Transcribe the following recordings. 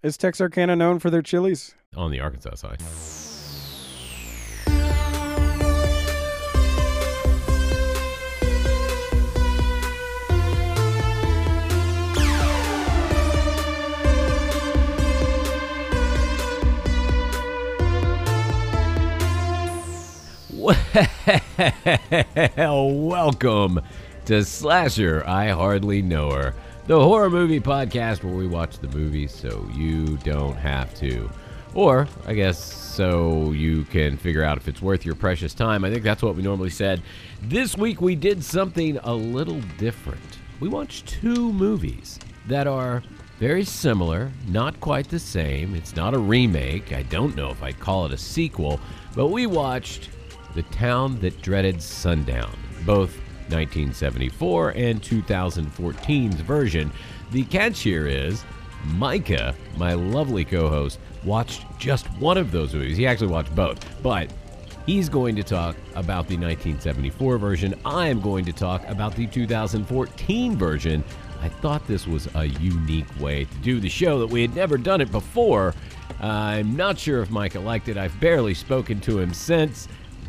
Is Texarkana known for their chilies? on the Arkansas side. Well, welcome to Slasher. I hardly know her, the horror movie podcast where we watch the movies so you don't have to, or I guess so you can figure out if it's worth your precious time. I think that's what we normally said. This week we did something a little different. We watched two movies that are very similar, not quite the same. It's not a remake. I don't know if I'd call it a sequel, but we watched The Town That Dreaded Sundown, both 1974 and 2014's version. The catch here is Micah, my lovely co host, watched just one of those movies. He actually watched both, but he's going to talk about the 1974 version. I am going to talk about the 2014 version. I thought this was a unique way to do the show that we had never done it before. I'm not sure if Micah liked it. I've barely spoken to him since,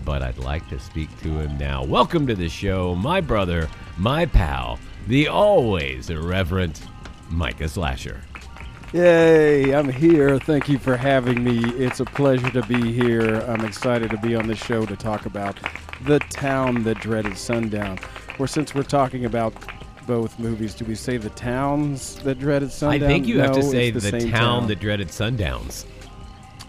but I'd like to speak to him now. Welcome to the show, my brother, my pal, the always irreverent Micah Slasher. Yay, I'm here. Thank you for having me. It's a pleasure to be here. I'm excited to be on the show to talk about The Town That Dreaded Sundown. Or since we're talking about both movies, do we say The Towns That Dreaded Sundown? I think you have to say the, the, same town that dreaded sundowns.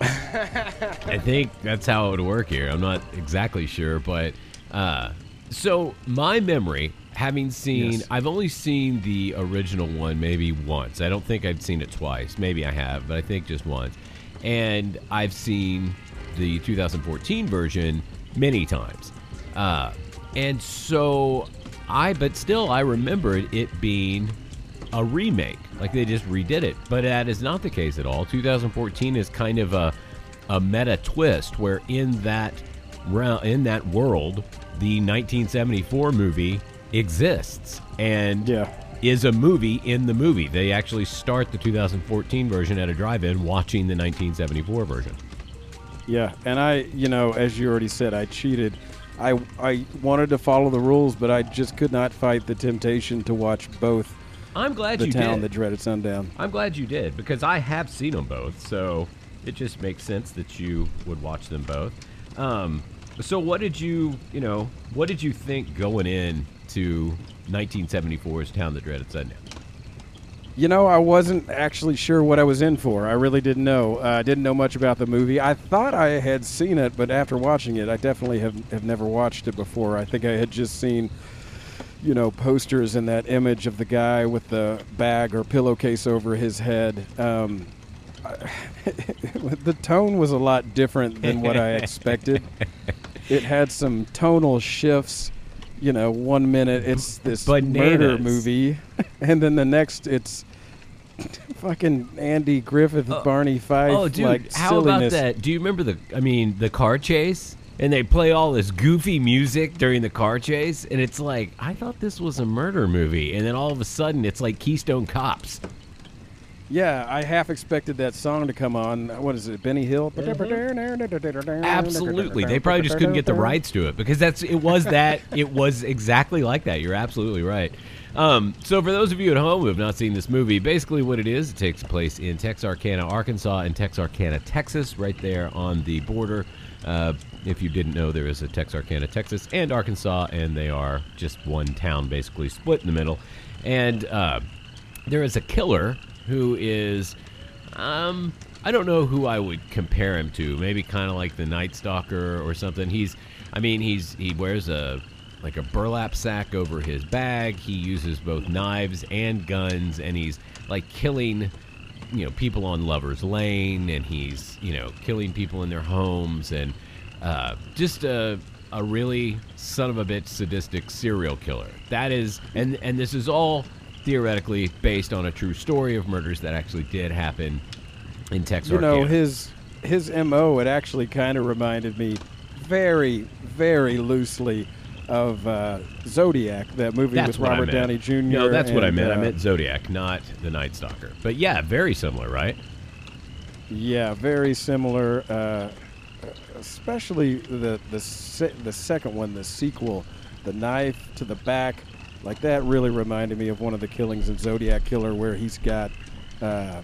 I think that's how it would work here. I'm not exactly sure, but uh, so my memory, having seen, Yes. I've only seen the original one maybe once. I don't think I've seen it twice. Maybe I have, but I think just once. And I've seen the 2014 version many times. Uh, and so I, but still, I remembered it being a remake. Like they just redid it. But that is not the case at all. 2014 is kind of a a meta twist where in that in that world, the 1974 movie exists and Yeah. is a movie in the movie. They actually start the 2014 version at a drive-in watching the 1974 version. Yeah, and I, you know, as you already said, I cheated. I I wanted to follow the rules, but I just could not fight the temptation to watch both I'm glad The you Town did. That Dreaded Sundown. I'm glad you did because I have seen them both, so it just makes sense that you would watch them both. Um, so, what did you, you know, what did you think going in to 1974's Town That Dreaded Sundown? You know, I wasn't actually sure what I was in for. I really didn't know. Uh, I didn't know much about the movie. I thought I had seen it, but after watching it, I definitely have, have never watched it before. I think I had just seen, you know, posters and that image of the guy with the bag or pillowcase over his head. Um, the tone was a lot different than what I expected. It had some tonal shifts. You know, one minute it's this murder movie, and then the next it's fucking Andy Griffith, Barney Fife. oh, dude, like how about that? Do you remember the, I mean, the car chase? And they play all this goofy music during the car chase, and it's like I thought this was a murder movie, and then all of a sudden it's like Keystone Cops. Yeah, I half expected that song to come on. What is it, Benny Hill? Absolutely. They probably just couldn't get the rights to it because that's it was that it was exactly like that. You're absolutely right. Um, so for those of you at home who have not seen this movie, basically what it is, it takes place in Texarkana, Arkansas, and Texarkana, Texas, right there on the border. Uh, if you didn't know, there is a Texarkana, Texas, and Arkansas, and they are just one town, basically split in the middle. And uh, there is a killer who is um I don't know who I would compare him to. Maybe kind of like the Night Stalker or something. He's I mean, he's he wears a like a burlap sack over his bag. He uses both knives and guns and he's like killing you know people on Lovers Lane and he's, you know, killing people in their homes and uh, just a a really son of a bitch sadistic serial killer. That is and and this is all theoretically based on a true story of murders that actually did happen in Texas. You know, his his mo. It actually kind of reminded me, very very loosely, of uh, Zodiac, that movie that's with Robert. Downey Jr. No, that's what I and, meant. I uh, meant Zodiac, not the Night Stalker. But yeah, very similar, right? Yeah, very similar. Uh, especially the the se- the second one, the sequel, the knife to the back, like that really reminded me of one of the killings in Zodiac Killer, where he's got uh,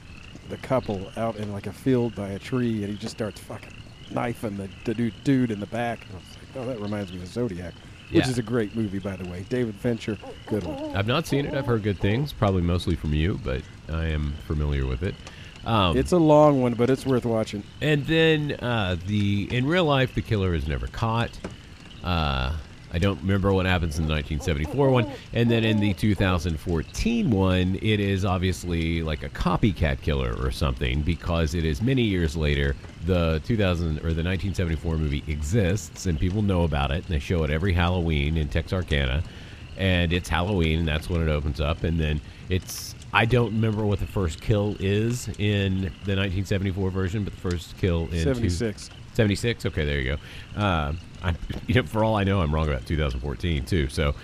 the couple out in like a field by a tree, and he just starts fucking knifing the, the dude, dude in the back. And I was like, oh, that reminds me of Zodiac, which is a great movie, by the way. David Fincher, good one. I've not seen it. I've heard good things, probably mostly from you, but I am familiar with it. Um, It's a long one, but it's worth watching. And then uh, the in real life, the killer is never caught. Uh, I don't remember what happens in the 1974 one, and then in the 2014 one, it is obviously like a copycat killer or something because it is many years later. The 2000 or the 1974 movie exists, and people know about it, and they show it every Halloween in Texarkana, and it's Halloween, and that's when it opens up, and then it's I don't remember what the first kill is in the 1974 version, but the first kill in two- 76. 76. Okay, there you go. Uh, I, you know, for all I know, I'm wrong about 2014 too. So,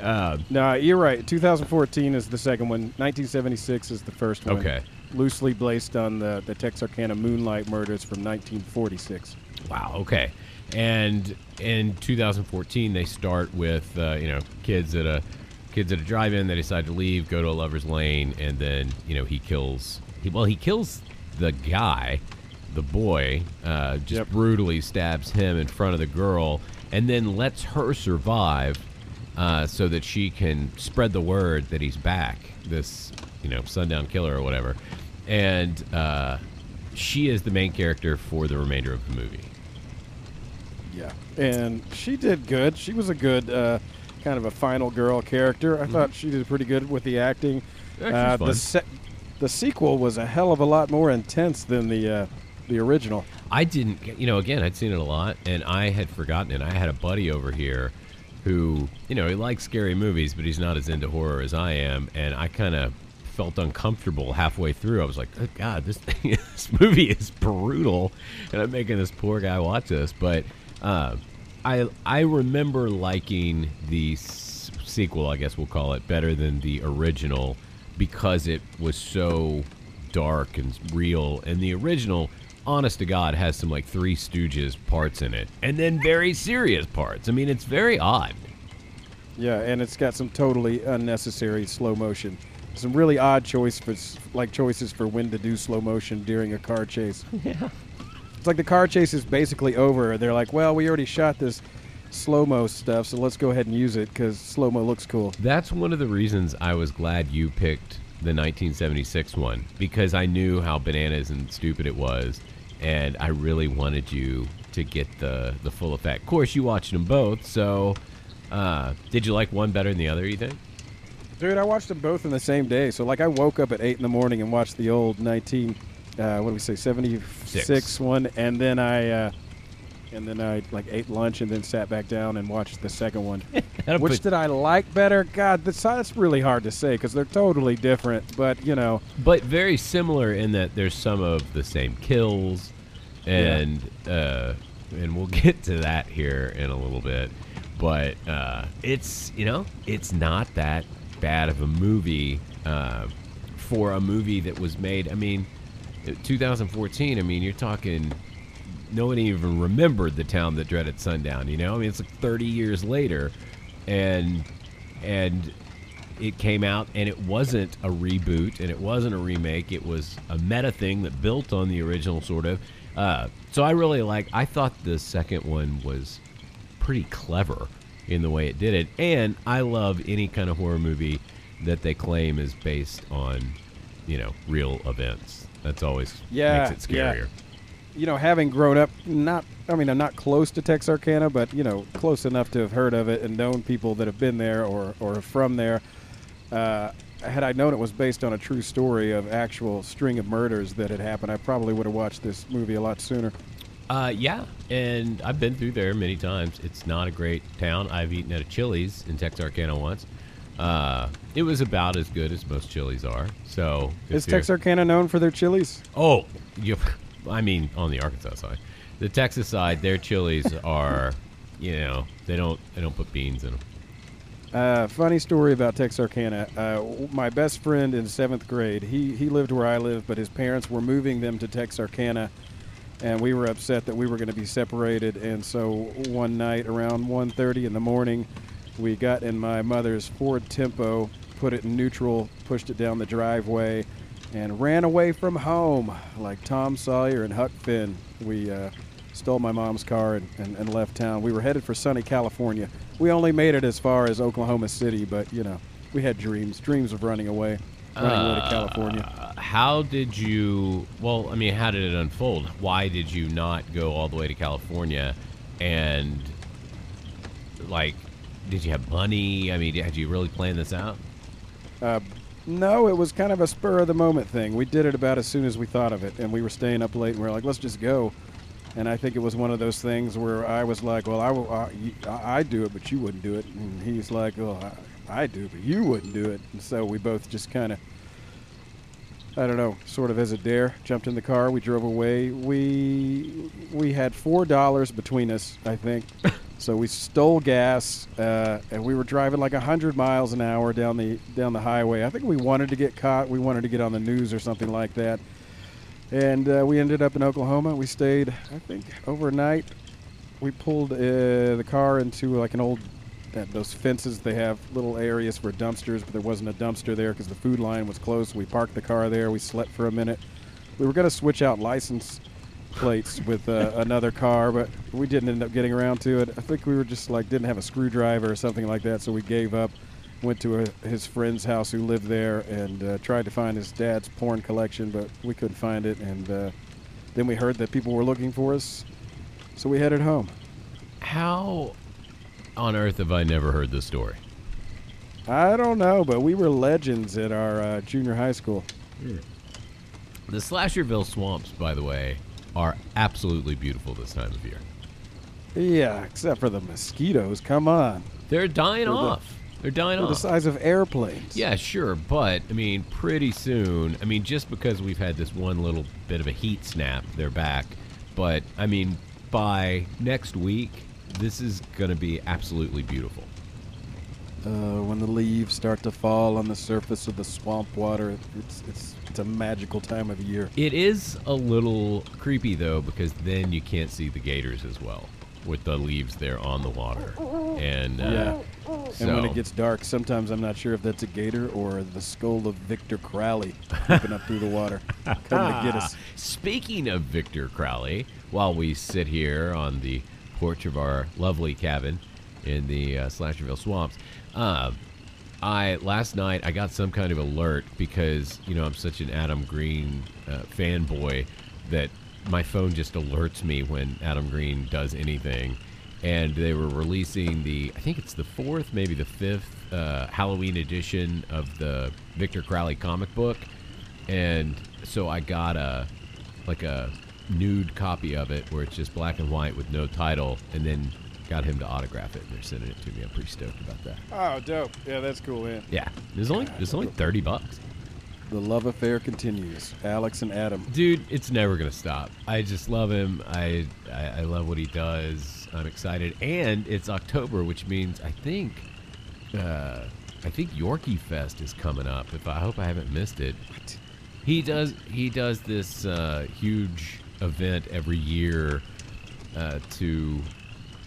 uh, No, you're right. 2014 is the second one. 1976 is the first one. Okay. Loosely based on the, the Texarkana Moonlight murders from 1946. wow. Okay. And in 2014, they start with uh, you know kids at a kids at a drive-in. They decide to leave, go to a lover's lane, and then you know he kills. He, well, he kills the guy, the boy, uh, just Yep. brutally stabs him in front of the girl, and then lets her survive uh, so that she can spread the word that he's back. This, you know, sundown killer or whatever, and uh, she is the main character for the remainder of the movie. Yeah. And she did good. She was a good uh, kind of a final girl character. I thought she did pretty good with the acting. Uh, the se- the sequel was a hell of a lot more intense than the uh, the original. I didn't, you know, again, I'd seen it a lot, and I had forgotten it. I had a buddy over here who, you know, he likes scary movies, but he's not as into horror as I am, and I kind of felt uncomfortable halfway through. I was like, oh, God, this thing, this movie is brutal, and I'm making this poor guy watch this. But uh, I I remember liking the s- sequel, I guess we'll call it, better than the original because it was so dark and real. And the original, honest to God, has some like Three Stooges parts in it, and then very serious parts. I mean, it's very odd. Yeah, and it's got some totally unnecessary slow motion. Some really odd choice for like choices for when to do slow motion during a car chase. Yeah. It's like the car chase is basically over. They're like, well, we already shot this slow mo stuff, so let's go ahead and use it because slow mo looks cool. That's one of the reasons I was glad you picked the 1976 one because I knew how bananas and stupid it was, and I really wanted you to get the the full effect. Of course, you watched them both, so uh, did you like one better than the other? You think? Dude, I watched them both in the same day. So like, I woke up at eight in the morning and watched the old 19, uh, what do we say, 76 Six. one, and then I. Uh, and then I like ate lunch and then sat back down and watched the second one. Which did I like better? God, that's, that's really hard to say because they're totally different. But you know, but very similar in that there's some of the same kills, and uh, and we'll get to that here in a little bit. But uh, it's you know it's not that bad of a movie uh, for a movie that was made. I mean, 2014. I mean, you're talking. No one even remembered the town that dreaded sundown. You know, I mean, it's like 30 years later, and and it came out and it wasn't a reboot and it wasn't a remake it was a meta thing that built on the original sort of uh, so i really like i thought the second one was pretty clever in the way it did it and i love any kind of horror movie that they claim is based on you know real events that's always Yeah, makes it yeah. scarier you know, having grown up, not, I mean, I'm not close to Texarkana, but you know, close enough to have heard of it and known people that have been there or or from there. Uh, had I known it was based on a true story of actual string of murders that had happened, I probably would have watched this movie a lot sooner. Uh, yeah, and I've been through there many times. It's not a great town. I've eaten at a Chili's in Texarkana once. Uh, it was about as good as most Chili's are. So Is Texarkana known for their chilies? Oh, you. I mean, on the Arkansas side, the Texas side, their chilies are, you know, they don't they don't put beans in them. Uh, funny story about Texarkana. Uh, my best friend in seventh grade, he, he lived where I live, but his parents were moving them to Texarkana, and we were upset that we were going to be separated. And so one night around 1.30 in the morning, we got in my mother's Ford Tempo, put it in neutral, pushed it down the driveway, and ran away from home like Tom Sawyer and Huck Finn. We uh, stole my mom's car and, and, and left town. We were headed for sunny California. We only made it as far as Oklahoma City, but you know, we had dreams, dreams of running away, running away to California. Uh, how did you? Well, I mean, how did it unfold? Why did you not go all the way to California? And like, did you have money? I mean, had you really planned this out? Uh, no, it was kind of a spur of the moment thing. We did it about as soon as we thought of it, and we were staying up late, and we were like, let's just go. And I think it was one of those things where I was like, well, I, I, do it, but you wouldn't do it. And he's like, well, I, I do, but you wouldn't do it. And so we both just kind of, I don't know, sort of as a dare, jumped in the car. We drove away. We we had four dollars between us, I think. So we stole gas, uh, and we were driving like hundred miles an hour down the down the highway. I think we wanted to get caught. We wanted to get on the news or something like that. And uh, we ended up in Oklahoma. We stayed, I think, overnight. We pulled uh, the car into like an old those fences. They have little areas for dumpsters, but there wasn't a dumpster there because the food line was closed. We parked the car there. We slept for a minute. We were going to switch out license plates with uh, another car, but we didn't end up getting around to it. I think we were just like didn't have a screwdriver or something like that, so we gave up. Went to a, his friend's house who lived there and uh, tried to find his dad's porn collection, but we couldn't find it. And uh, then we heard that people were looking for us, so we headed home. How on earth have I never heard this story? I don't know, but we were legends at our uh, junior high school. The Slasherville swamps, by the way, are absolutely beautiful this time of year. Yeah, except for the mosquitoes. Come on, They're dying They're the- off. They're dying they're the size of airplanes. Yeah, sure, but I mean, pretty soon. I mean, just because we've had this one little bit of a heat snap, they're back. But I mean, by next week, this is going to be absolutely beautiful. Uh, when the leaves start to fall on the surface of the swamp water, it's it's it's a magical time of year. It is a little creepy though, because then you can't see the gators as well with the leaves there on the water. And uh, Yeah. And when it gets dark, sometimes I'm not sure if that's a gator or the skull of Victor Crowley poking up through the water, coming to get us. Speaking of Victor Crowley, while we sit here on the porch of our lovely cabin in the uh, Slasherville swamps, uh, I last night I got some kind of alert because you know I'm such an Adam Green uh, fanboy that my phone just alerts me when Adam Green does anything. And they were releasing the, I think it's the fourth, maybe the fifth uh, Halloween edition of the Victor Crowley comic book and so I got a like a nude copy of it where it's just black and white with no title, and then got him to autograph it, and they're sending it to me. I'm pretty stoked about that. Oh, dope! Yeah, that's cool, man. Yeah, it's only it's only thirty bucks, The love affair continues. Alex and Adam. dude. It's never gonna stop. I just love him. I, I I love what he does. I'm excited, and it's October, which means I think. Uh, I think Yorkie Fest is coming up. If I hope I haven't missed it. He does. He does this uh, huge event every year uh, to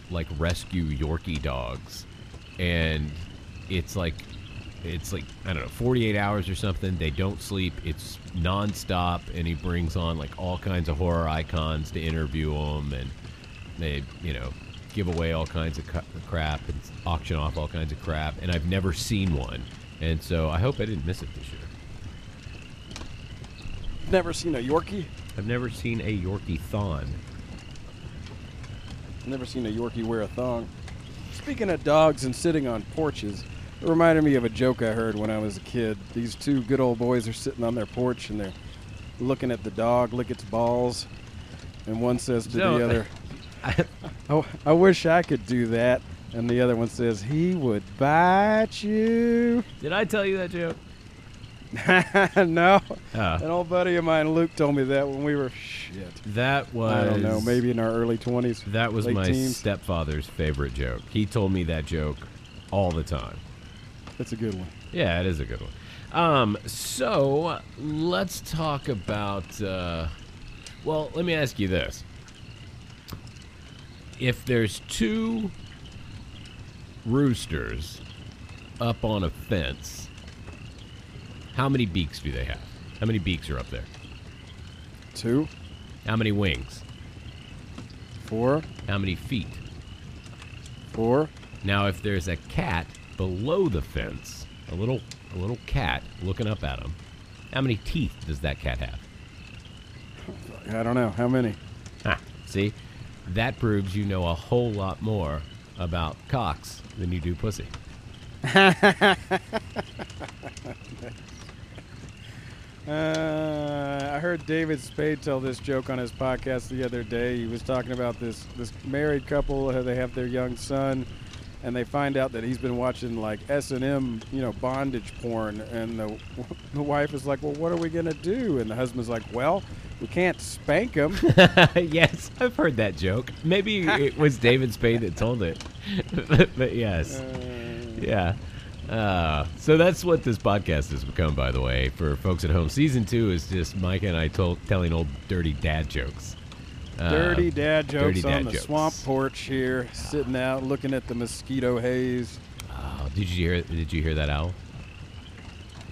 like rescue Yorkie dogs, and it's like it's like I don't know, 48 hours or something. They don't sleep. It's nonstop, and he brings on like all kinds of horror icons to interview them, and they you know give away all kinds of crap and auction off all kinds of crap. And I've never seen one, and so I hope I didn't miss it this year. Never seen a Yorkie. I've never seen a Yorkie thon. Never seen a Yorkie wear a thong. Speaking of dogs and sitting on porches, it reminded me of a joke I heard when I was a kid. These two good old boys are sitting on their porch and they're looking at the dog lick its balls, and one says to No, the other, I, oh, I wish I could do that. And the other one says, he would bite you. Did I tell you that joke? no. Oh. An old buddy of mine, Luke, told me that when we were shit. That was I don't know, maybe in our early 20s. that was my teens. stepfather's favorite joke. He told me that joke all the time. That's a good one. Yeah, it is a good one. Um, so let's talk about. Uh, well, let me ask you this: If there's two roosters up on a fence, how many beaks do they have? How many beaks are up there? Two, How many wings? four, How many feet? four. Now, if there's a cat below the fence, a little a little cat looking up at him, how many teeth does that cat have? I don't know how many. Ah, see, that proves you know a whole lot more about cocks than you do pussy. Uh, I heard David Spade tell this joke on his podcast the other day. He was talking about this this married couple. They have their young son, and they find out that he's been watching like S and M, you know, bondage porn. And the the wife is like, "Well, what are we gonna do?" And the husband's like, "Well, we can't spank him." yes, I've heard that joke. Maybe it was David Spade that told it. but yes. Yeah. Uh, so that's what this podcast has become, by the way, for folks at home. Season two is just Micah and I told, telling old dirty dad jokes. Uh, Dirty dad jokes dirty dad on the jokes. swamp porch here, sitting out looking at the mosquito haze. Oh, did you hear? Did you hear that owl?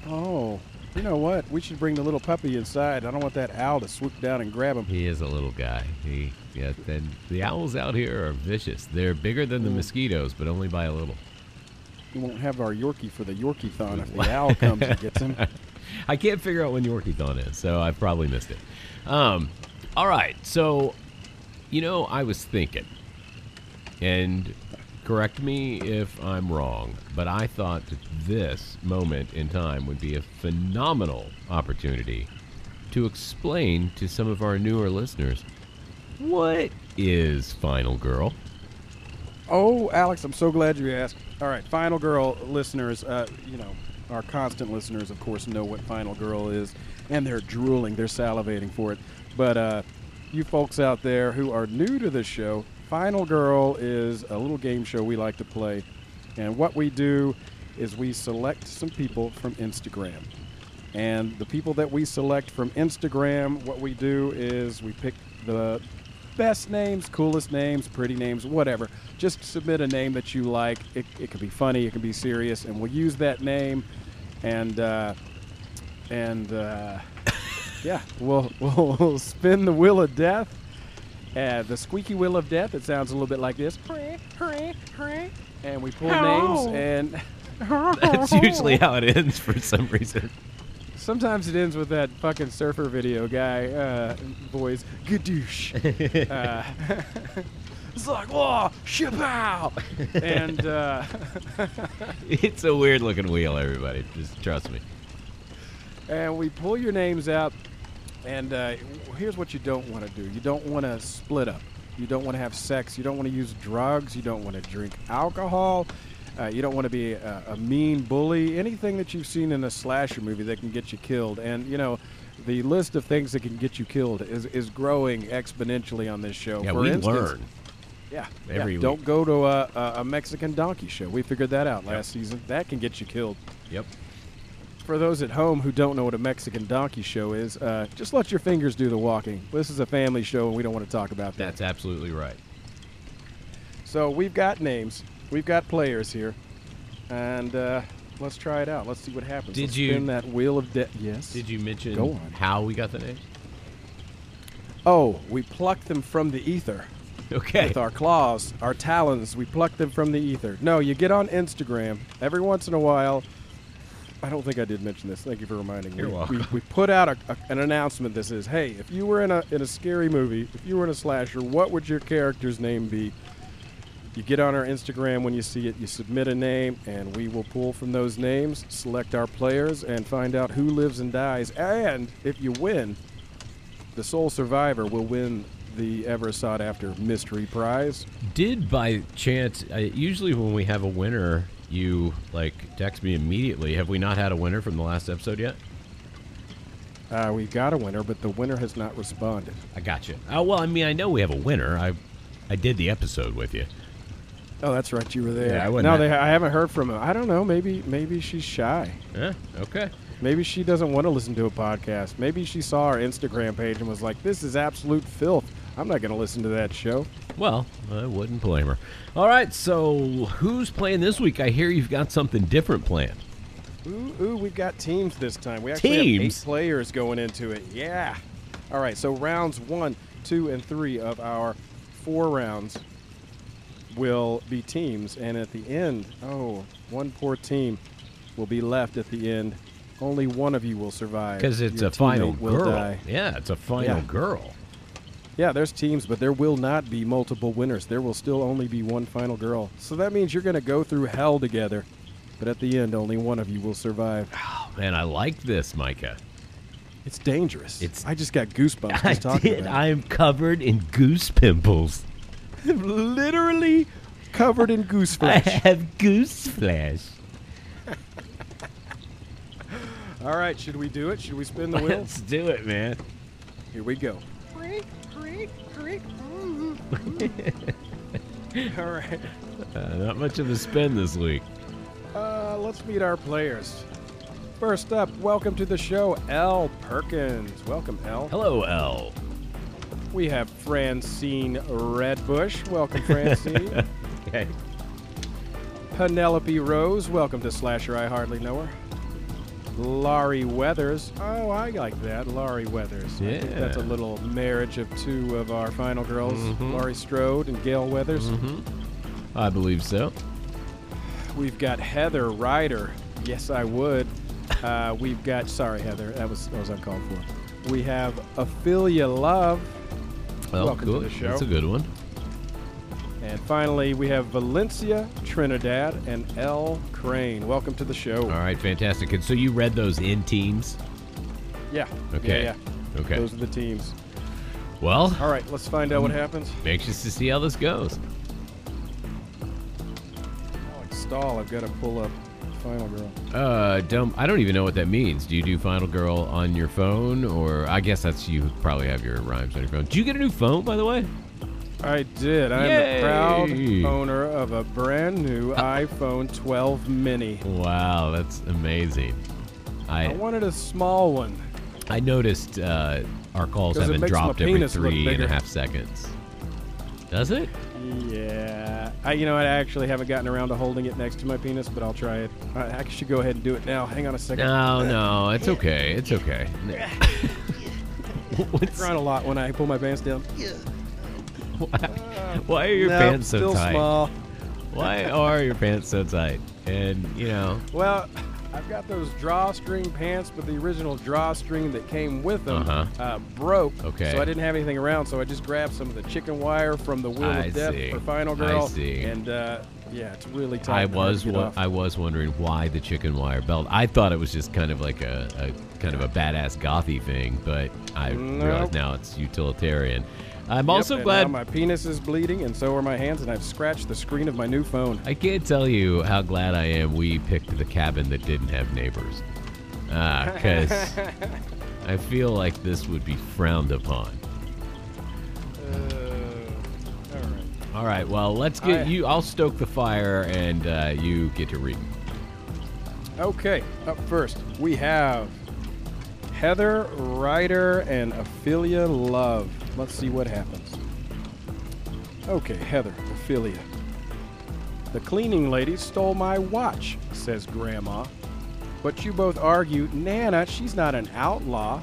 Oh, you know what? We should bring the little puppy inside. I don't want that owl to swoop down and grab him. He is a little guy. He, yeah. Then the owls out here are vicious. They're bigger than the Mm. mosquitoes, but only by a little. We won't have our Yorkie for the Yorkie-thon if the owl comes and gets him. I can't figure out when Yorkie-thon is, so I've probably missed it. Um, all right, so you know, I was thinking, and correct me if I'm wrong, but I thought that this moment in time would be a phenomenal opportunity to explain to some of our newer listeners what is Final Girl. Oh, Alex, I'm so glad you asked. All right, Final Girl listeners, uh, you know, our constant listeners, of course, know what Final Girl is, and they're drooling, they're salivating for it. But uh, you folks out there who are new to the show, Final Girl is a little game show we like to play. And what we do is we select some people from Instagram. And the people that we select from Instagram, what we do is we pick the best names, coolest names, pretty names, whatever. Just submit a name that you like. It, it can be funny, it can be serious, and we'll use that name. And uh, and uh, yeah, we'll, we'll we'll spin the wheel of death. Uh, the squeaky wheel of death. It sounds a little bit like this. And we pull names, and That's usually how it ends for some reason. Sometimes it ends with that fucking surfer video guy uh, voice, gadoosh. uh, it's like, whoa, shapow! and uh, It's a weird looking wheel, everybody. Just trust me. and we pull your names out. And uh, here's what you don't want to do: you don't want to split up. You don't want to have sex. You don't want to use drugs. You don't want to drink alcohol. Uh, you don't want to be a, a mean bully. Anything that you've seen in a slasher movie that can get you killed. And you know, the list of things that can get you killed is, is growing exponentially on this show. Yeah, For we instance, learn. Yeah, every yeah. Don't go to a, a, a Mexican donkey show. We figured that out last season. That can get you killed. Yep. For those at home who don't know what a Mexican donkey show is, uh, just let your fingers do the walking. This is a family show, and we don't want to talk about that. That's absolutely right. So we've got names, we've got players here, and uh, let's try it out. Let's see what happens. Did Let's you- spin that wheel of death? Yes. Did you mention Go on. how we got the name? Oh, we plucked them from the ether Okay. with our claws, our talons. We plucked them from the ether. No, you get on Instagram every once in a while. I don't think I did mention this. Thank you for reminding me. You're welcome. We, we put out a, a, an announcement that says, "Hey, if you were in a in a scary movie, if you were in a slasher, what would your character's name be?" You get on our Instagram when you see it, you submit a name, and we will pull from those names, select our players, and find out who lives and dies. And if you win, the sole survivor will win the ever sought after mystery prize. Did by chance, uh, usually when we have a winner, you like text me immediately. Have we not had a winner from the last episode yet? Uh, we got a winner, but the winner has not responded. I got you. Oh well, I mean, I know we have a winner. I, I did the episode with you. Oh, that's right. You were there. Yeah, I wasn't No, they, I haven't heard from him. I don't know. Maybe maybe she's shy. Yeah. Okay. Maybe she doesn't want to listen to a podcast. Maybe she saw our Instagram page and was like, "This is absolute filth. I'm not going to listen to that show." Well, I wouldn't blame her. All right. So who's playing this week? I hear you've got something different planned. Ooh, ooh, we've got teams this time. We actually have Teams? eight players going into it. Yeah. All right. So rounds one, two, and three of our four rounds will be teams, and at the end, oh, one poor team will be left at the end. Only one of you will survive. Because it's Your a final girl. die. Yeah, it's a final Yeah. girl. Yeah, there's teams, but there will not be multiple winners. There will still only be one final girl. So that means you're going to go through hell together. But at the end, only one of you will survive. Oh, man, I like this, Micah. It's dangerous. It's- I just got goosebumps I talking did. about I'm covered in goose pimples. It. Literally covered in goose flesh. I have goose flesh. All right, should we do it? Should we spin the wheel? Let's do it, man. Here we go. All right. Uh, not much of a spin this week. Uh, let's meet our players. First up, welcome to the show, L. Perkins. Welcome, L. Hello, L. We have Francine Redbush. Welcome, Francine. Okay. Penelope Rose. Welcome to Slasher. I hardly know her. Laurie Weathers. Oh, I like that. Laurie Weathers. Think that's a little marriage of two of our final girls, Mhm. Laurie Strode and Gale Weathers. hmm I believe so. We've got Heather Ryder. Yes, I would. Uh, we've got, sorry, Heather, that was, that was uncalled for. We have Ophelia Love. Well, Welcome to the show. That's a good one. And finally, we have Valencia Trinidad and L. Crane. Welcome to the show. All right, fantastic. And so you read those in teams? Yeah. Okay. Yeah, yeah. Okay. Those are the teams. Well, All right, let's find out what happens. anxious to see how this goes. Oh, Alex Stahl, I've got to pull up Final Girl. Uh, dumb. I don't even know what that means. Do you do Final Girl on your phone, or I guess that's you who probably have your rhymes on your phone. Did you get a new phone, by the way? I did. I'm Yay! the proud owner of a brand new iPhone 12 mini. Wow, that's amazing. I I wanted a small one. I noticed uh, our calls haven't dropped every three and a half seconds. Does it? Yeah. I, you know, I actually haven't gotten around to holding it next to my penis, but I'll try it. I, I should go ahead and do it now. Hang on a second. No, uh, no, it's okay. It's okay. What's, Crying a lot when I pull my pants down. why are your No, pants so still tight? small. Why are your pants so tight? And you know, Well, I've got those drawstring pants, but the original drawstring that came with them Uh-huh. uh, broke. Okay. So I didn't have anything around, so I just grabbed some of the chicken wire from the Wheel I of Death see. for Final Girl. I see. And uh, yeah, it's really tight. I was wa- I was wondering why the chicken wire belt. I thought it was just kind of like a, a kind of a badass gothy thing, but I Nope. realize now it's utilitarian. I'm Yep, also glad my penis is bleeding, and so are my hands, and I've scratched the screen of my new phone. I can't tell you how glad I am we picked the cabin that didn't have neighbors. Because I feel like this would be frowned upon. Uh, all right. All right, well, let's get I- you. I'll stoke the fire and uh, you get to read. Okay, up first, we have Heather Ryder and Ophelia Love. Let's see what happens. Okay, Heather, Ophelia. The cleaning lady stole my watch, says Grandma. But you both argue, Nana, she's not an outlaw.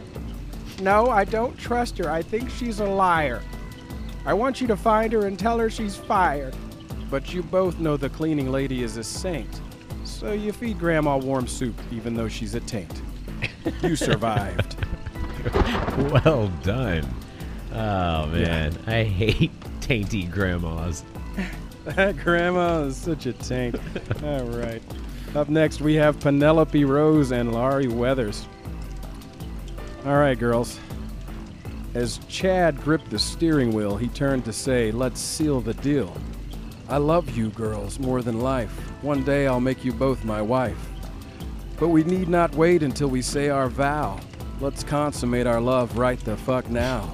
No, I don't trust her. I think she's a liar. I want you to find her and tell her she's fired. But you both know the cleaning lady is a saint. So you feed Grandma warm soup, even though she's a taint. You survived. Well done. Oh man, I hate tainty grandmas. That grandma is such a taint. All right. Up next, we have Penelope Rose and Laurie Weathers. All right, girls. As Chad gripped the steering wheel, he turned to say, Let's seal the deal. I love you, girls, more than life. One day I'll make you both my wife. But we need not wait until we say our vow. Let's consummate our love right the fuck now.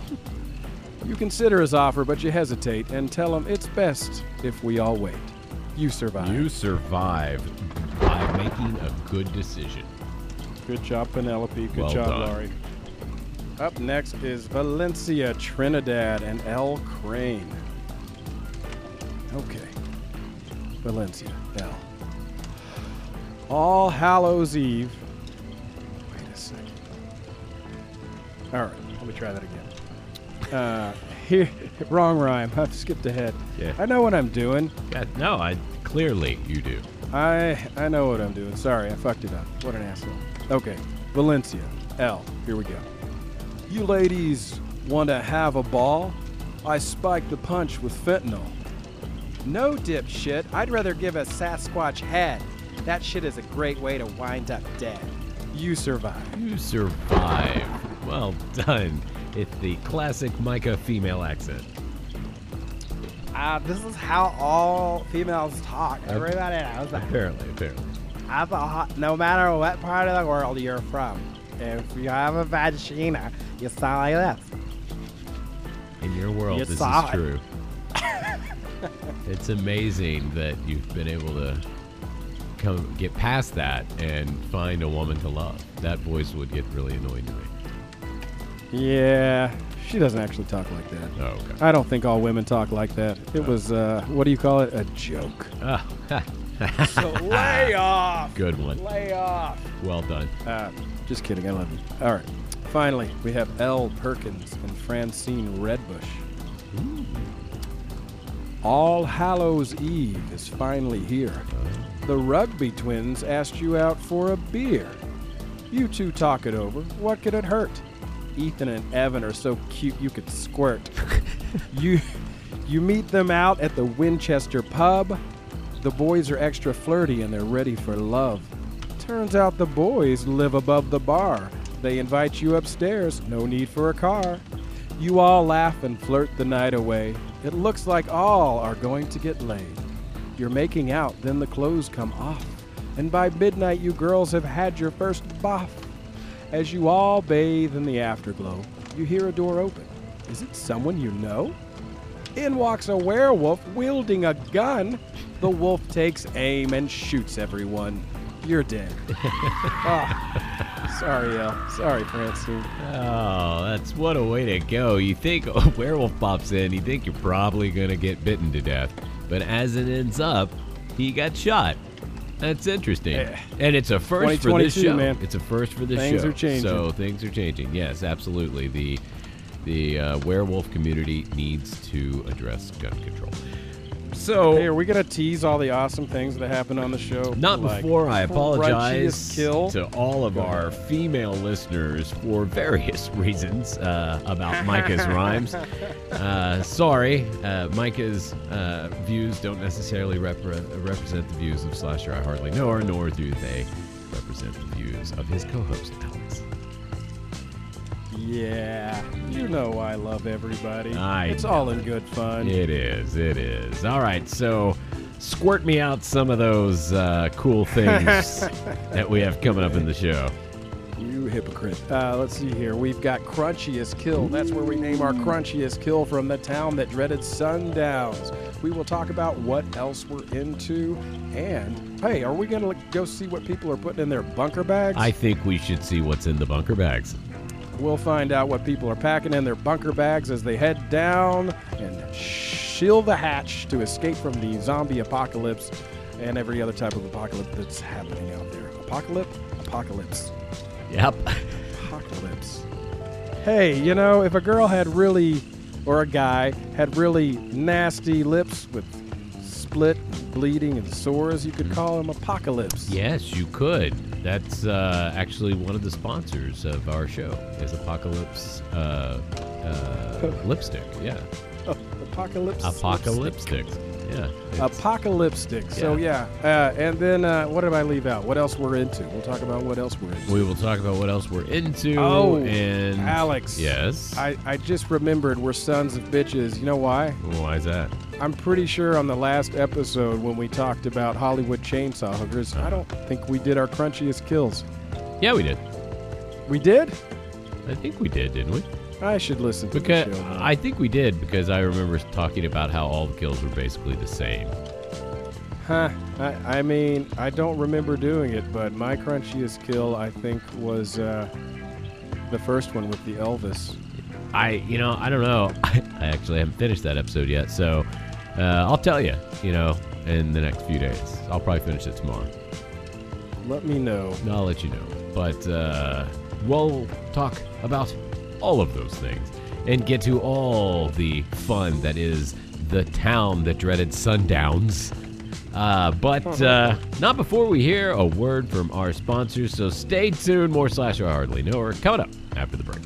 You consider his offer, but you hesitate and tell him it's best if we all wait. You survive. You survive by making a good decision. Good job, Penelope. Good Well job, done. Laurie. Up next is Valencia, Trinidad, and L. Crane. Okay. Valencia, L. All Hallows Eve. Wait a second. All right, let me try that again. Uh, here, wrong rhyme. I've skipped ahead. Yeah. I know what I'm doing. God, no, I clearly you do. I I know what I'm doing. Sorry, I fucked it up. What an asshole. Okay, Valencia, L. Here we go. You ladies want to have a ball? I spiked the punch with fentanyl. No, dipshit. I'd rather give a Sasquatch head. That shit is a great way to wind up dead. You survive. You survive. Well done. It's the classic Micah female accent. Uh, this is how all females talk. Everybody knows that. Apparently, apparently. Have a hot- no matter what part of the world you're from, if you have a vagina, you sound like this. In your world, You this is it. true. it's amazing that you've been able to come get past that and find a woman to love. That voice would get really annoying to me. Yeah, she doesn't actually talk like that. Oh, okay. I don't think all women talk like that. It was, uh, what do you call it? A joke. Ah, So lay off. good one. Lay off. Well done. Uh, just kidding. I love you. All right. Finally, we have L. Perkins and Francine Redbush. All Hallows Eve is finally here. The Rugby twins asked you out for a beer. You two talk it over. What could it hurt? Ethan and Evan are so cute you could squirt. you you meet them out at the Winchester pub. The boys are extra flirty and they're ready for love. Turns out the boys live above the bar. They invite you upstairs, no need for a car. You all laugh and flirt the night away. It looks like all are going to get laid. You're making out, then the clothes come off. And by midnight, you girls have had your first boff. As you all bathe in the afterglow, you hear a door open. Is it someone you know? In walks a werewolf wielding a gun. The wolf takes aim and shoots everyone. You're dead. Ah, sorry, El. Sorry, Francine. Oh, that's what a way to go. You think a werewolf pops in, you think you're probably going to get bitten to death. But as it ends up, he got shot. That's interesting. And it's a first for this show. man. It's a first for this Things show. Things are changing. So things are changing. Yes, absolutely. The the uh, werewolf community needs to address gun control. So Hey, are we gonna tease all the awesome things that happen on the show? Not Like before I apologize to all of our female listeners for various reasons uh, about Micah's rhymes. Uh, sorry, uh, Micah's uh, views don't necessarily repre- represent the views of Slasher I Hardly Know Her, nor do they represent the views of his co-host Alex. Yeah, you know I love everybody. I it's all in good fun. It is, it is. All right, so squirt me out some of those uh, cool things that we have coming up in the show. You hypocrite. Uh, let's see here. We've got crunchiest kill. That's where we name our crunchiest kill from the town that dreaded sundowns. We will talk about what else we're into. And hey, are we gonna go see what people are putting in their bunker bags? I think we should see what's in the bunker bags. We'll find out what people are packing in their bunker bags as they head down and shield the hatch to escape from the zombie apocalypse and every other type of apocalypse that's happening out there. Apocalypse? Apocalypse. Yep. Apocalypse. Hey, you know, if a girl had really, or a guy, had really nasty lips with split, bleeding, and sores, you could call him Apocalypse. Yes, you could. That's uh, actually one of the sponsors of our show is Apocalypse uh, uh, lipstick. Yeah, Apocalypse. Apocalyptic. Yeah. Apocalyptic. So yeah, uh, and then uh, what did I leave out? What else we're into? We'll talk about what else we're into. we will talk about what else we're into. Oh, and Alex. Yes. I, I just remembered we're sons of bitches. You know why? Why is that? I'm pretty sure on the last episode when we talked about Hollywood chainsaw hookers, I don't think we did our crunchiest kills. Yeah, we did. We did? I think we did, didn't we? I should listen to Because the show. more. I think we did because I remember talking about how all the kills were basically the same. Huh. I, I mean, I don't remember doing it, but my crunchiest kill, I think, was uh, the first one with the Elvis. I, you know, I don't know. I, I actually haven't finished that episode yet, so uh, I'll tell you, you know, in the next few days. I'll probably finish it tomorrow. Let me know. I'll let you know. But uh, we'll talk about all of those things and get to all the fun that is the town that dreaded sundowns. Uh, but uh, not before we hear a word from our sponsors, so stay tuned. More Slasher I Hardly Know are coming up after the break.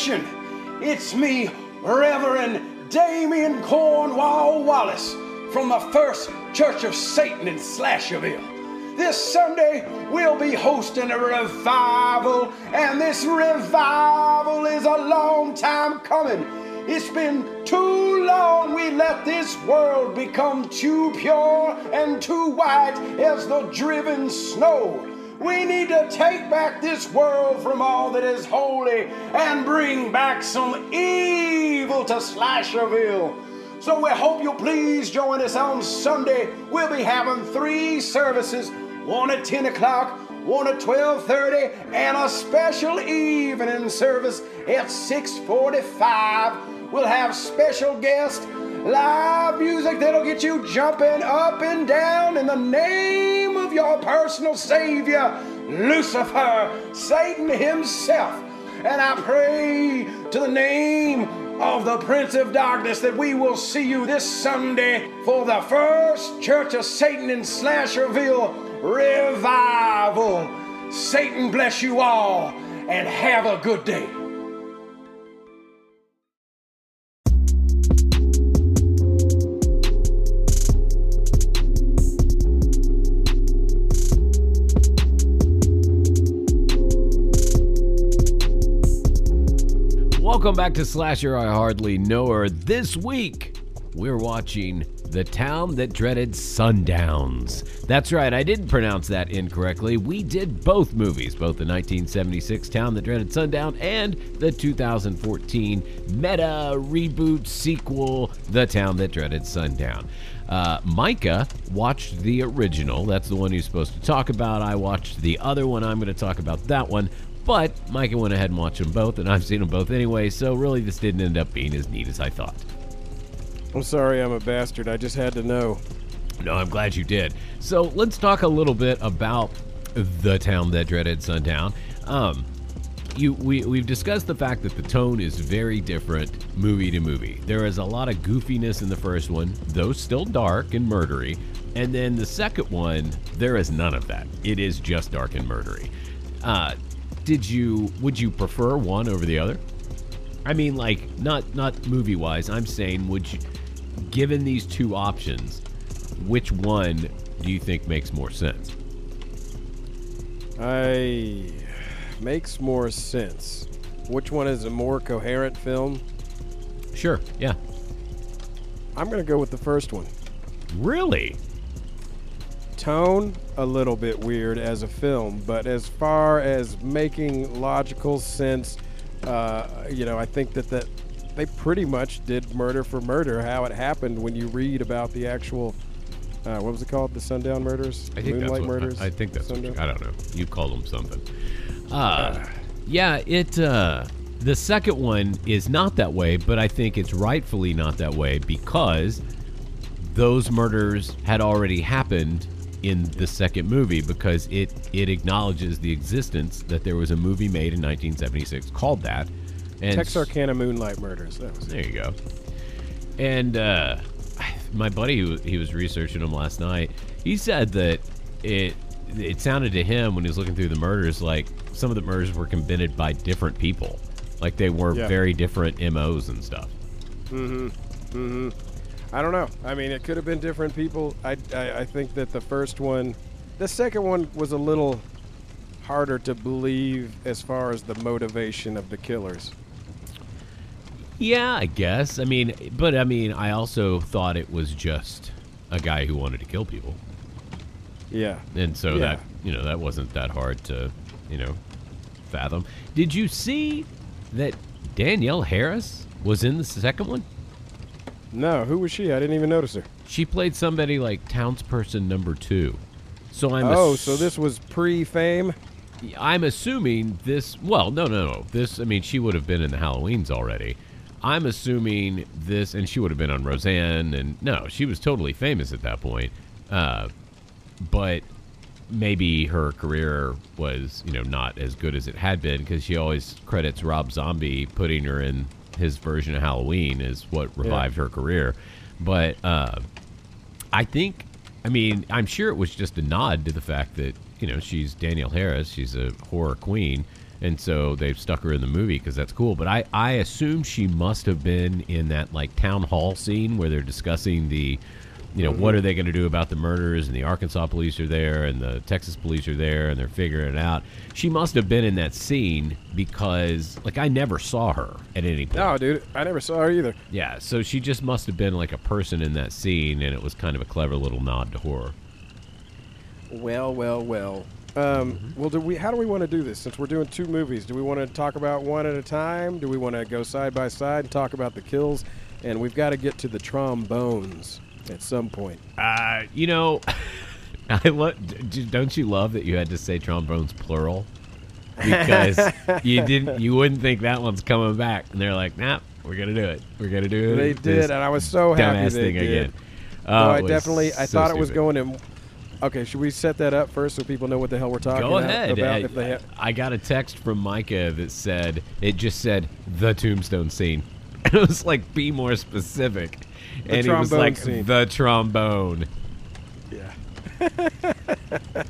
Congregation. It's me, Reverend Damien Cornwall Wallace from the First Church of Satan in Slasherville. This Sunday, we'll be hosting a revival, and this revival is a long time coming. It's been too long we let this world become too pure and too white as the driven snow. We need to take back this world from all that is holy and bring back some evil to Slasherville. So we hope you'll please join us on Sunday. We'll be having three services, one at 10 o'clock, one at 12:30, and a special evening service at 6:45. We'll have special guests, live music that'll get you jumping up and down in the name of your personal Savior, Lucifer, Satan himself. And I pray to the name of the Prince of Darkness that we will see you this Sunday for the first Church of Satan in Slasherville revival. Satan bless you all and have a good day. Welcome back to Slasher I Hardly Know Her. This week, we're watching The Town That Dreaded Sundowns. That's right, I didn't pronounce that incorrectly. We did both movies, both the 1976 Town That Dreaded Sundown and the 2014 meta reboot sequel, The Town That Dreaded Sundown. Uh, Micah watched the original. That's the one he's supposed to talk about. I watched the other one. I'm going to talk about that one. But Micah went ahead and watched them both, and I've seen them both anyway, so really this didn't end up being as neat as I thought. I'm sorry I'm a bastard. I just had to know. No, I'm glad you did. So let's talk a little bit about the town that dreaded sundown. Um, you we we've discussed the fact that the tone is very different movie to movie. There is a lot of goofiness in the first one, though still dark and murdery. And then the second one, there is none of that. It is just dark and murdery. Uh, did you would you prefer one over the other? I mean, like not not movie wise. I'm saying, would you, given these two options, which one do you think makes more sense? I makes more sense. Which one is a more coherent film? Sure. Yeah. I'm going to go with the first one. Really? Tone a little bit weird as a film, but as far as making logical sense, uh, you know, I think that that they pretty much did murder for murder. How it happened when you read about the actual, uh, what was it called? The Sundown Murders, I think Moonlight that's what, Murders. I, I think that's what you? I don't know. You call them something. Uh, yeah, it uh the second one is not that way, but I think it's rightfully not that way because those murders had already happened in the second movie because it it acknowledges the existence that there was a movie made in 1976 called that. And Texarkana Moonlight Murders. That was it. there you go. And uh, my buddy, who he was researching them last night, he said that it it sounded to him when he was looking through the murders like some of the murders were committed by different people, like they were Yeah. very different MOs and stuff. I don't know. I mean, it could have been different people. I, I, I think that the first one, the second one was a little harder to believe as far as the motivation of the killers. Yeah, I guess. I mean, but I mean, I also thought it was just a guy who wanted to kill people, Yeah. and so Yeah. that you know that wasn't that hard to you know fathom. Did you see that Danielle Harris was in the second one? No, who was she? I didn't even notice her. She played somebody like townsperson number two. So I'm oh, so this was pre-fame. I'm assuming this. Well, no, no, no. This. I mean, she would have been in the Halloweens already. I'm assuming this, and she would have been on Roseanne, and no, she was totally famous at that point. Uh, but maybe her career was, you know, not as good as it had been because she always credits Rob Zombie putting her in his version of Halloween is what revived her career. But uh, I think, I mean, I'm sure it was just a nod to the fact that, you know, she's Danielle Harris, she's a horror queen. And so they've stuck her in the movie because that's cool. But I, I assume she must have been in that like town hall scene where they're discussing the, you know, what are they going to do about the murders? And the Arkansas police are there and the Texas police are there and they're figuring it out. She must have been in that scene because, like, I never saw her at any point. No, dude, I never saw her either. Yeah, so she just must have been like a person in that scene, and it was kind of a clever little nod to horror. Well, well, well. Um, well, do we? How do we want to do this? Since we're doing two movies, do we want to talk about one at a time? Do we want to go side by side and talk about the kills? And we've got to get to the trombones at some point. Uh, you know, I lo- don't you love that you had to say trombones plural because you didn't, you wouldn't think that one's coming back, and they're like, nah, we're gonna do it. We're gonna do it. They did, and I was so happy they thing did. again. No, Oh, I was definitely. I so thought it was going in. Okay, should we set that up first so people know what the hell we're talking Go about? ahead. about I, if they have, I got a text from Micah that said it just said the tombstone scene. And it was like, be more specific. The and he was like, scene. the trombone. Yeah.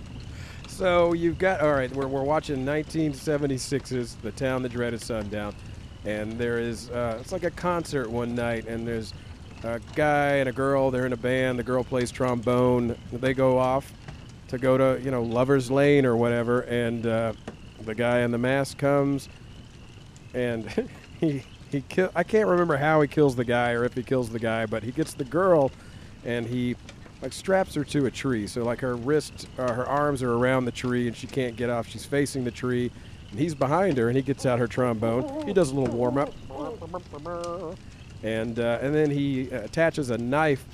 so you've got all right. We're, we're watching 1976's "The Town That Dreaded Sundown," and there is uh, it's like a concert one night, and there's a guy and a girl. They're in a band. The girl plays trombone. They go off to go to you know Lovers Lane or whatever, and uh, the guy in the mask comes, and he he kill. I can't remember how he kills the guy or if he kills the guy, but he gets the girl, and he like straps her to a tree. So like her wrist, uh, her arms are around the tree, and she can't get off. She's facing the tree, and he's behind her, and he gets out her trombone. He does a little warm up, and uh, and then he attaches a knife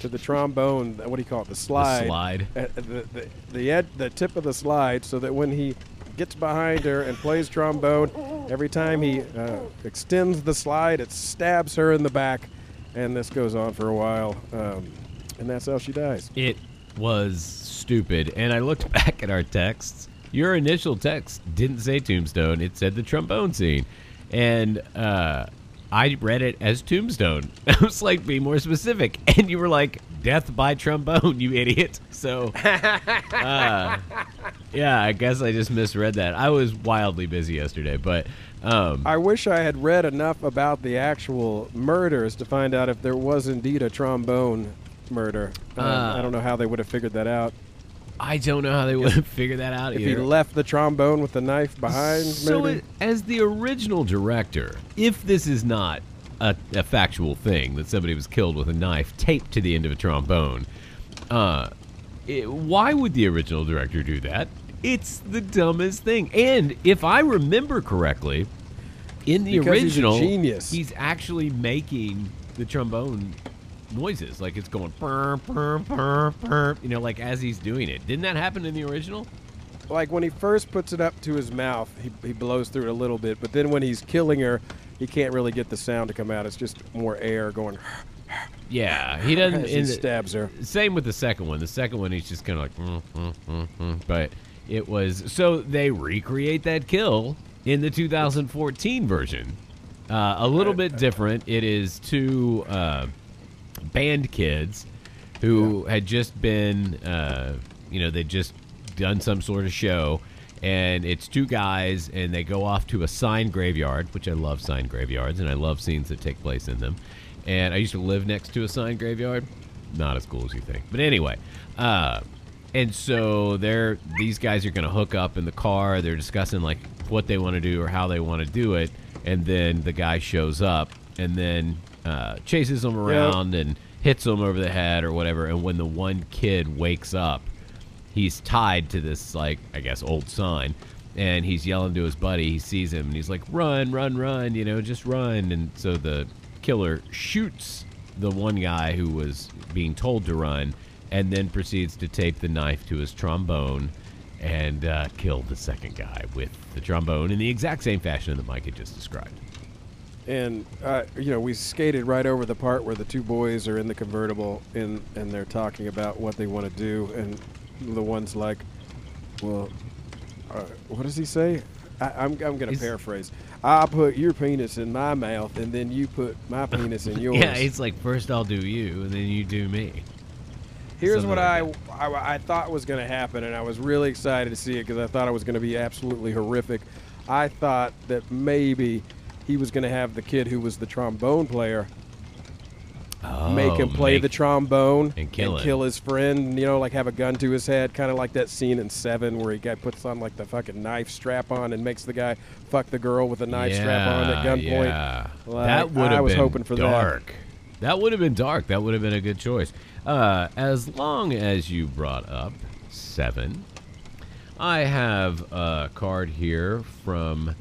to the trombone. What do you call it? The slide. slide. Uh, the the the, ed, the tip of the slide, so that when he gets behind her and plays trombone, every time he uh, extends the slide, it stabs her in the back, and this goes on for a while, um, and that's how she dies. It was stupid. And I looked back at our texts. Your initial text didn't say tombstone, it said the trombone scene. And uh, I read it as tombstone. I was like, be more specific. And you were like, death by trombone, you idiot. So, uh, yeah, I guess I just misread that. I was wildly busy yesterday, but. Um, I wish I had read enough about the actual murders to find out if there was indeed a trombone murder. Um, Uh, I don't know how they would have figured that out. I don't know how they would have figured that out If either. he left the trombone with the knife behind, So, maybe. it, as the original director, if this is not a, a factual thing that somebody was killed with a knife taped to the end of a trombone, uh, it- why would the original director do that? It's the dumbest thing. And if I remember correctly, in the Because he's original, genius. he's actually making the trombone noises, like it's going burr, burr, burr, burr, you know, like as he's doing it. Didn't that happen in the original? Like when he first puts it up to his mouth, he, he blows through it a little bit. But then when he's killing her, he can't really get the sound to come out. It's just more air going Yeah, he doesn't. he stabs her. Same with the second one. The second one, he's just kind of like, mm, mm, mm, mm. but it was so they recreate that kill in the 2014 version. Uh, a little bit different. It is two uh, band kids who had just been, uh, you know, they'd just done some sort of show, and it's two guys, and they go off to a sign graveyard, which I love sign graveyards, and I love scenes that take place in them. And I used to live next to a sign graveyard. Not as cool as you think, but anyway. Uh, and so they're these guys are going to hook up in the car. They're discussing like what they want to do or how they want to do it, and then the guy shows up and then uh, chases them around and hits him over the head or whatever. And when the one kid wakes up, he's tied to this like I guess old sign, and he's yelling to his buddy. He sees him and he's like, "Run, run, run! You know, just run!" And so the killer shoots the one guy who was being told to run, and then proceeds to tape the knife to his trombone and uh, kill the second guy with the trombone in the exact same fashion that Mike had just described. And uh, you know, we skated right over the part where the two boys are in the convertible, and and they're talking about what they want to do, and the one's like, "Well, uh, what does he say?" I, I'm I'm gonna paraphrase. I'll put your penis in my mouth, and then you put my penis in yours. Yeah, it's like first I'll do you, and then you do me. Here's something what like I, I I thought was going to happen, and I was really excited to see it because I thought it was going to be absolutely horrific. I thought that maybe he was going to have the kid who was the trombone player make him Oh, play make- the trombone and kill him. his friend. You know, like have a gun to his head, kind of like that scene in Seven where he guy puts on like the fucking knife strap on and makes the guy fuck the girl with a knife strap on at gunpoint. Yeah. Like, that would I have was been hoping for that. dark. That would have been dark. That would have been a good choice. Uh, as long as you brought up seven, I have a card here from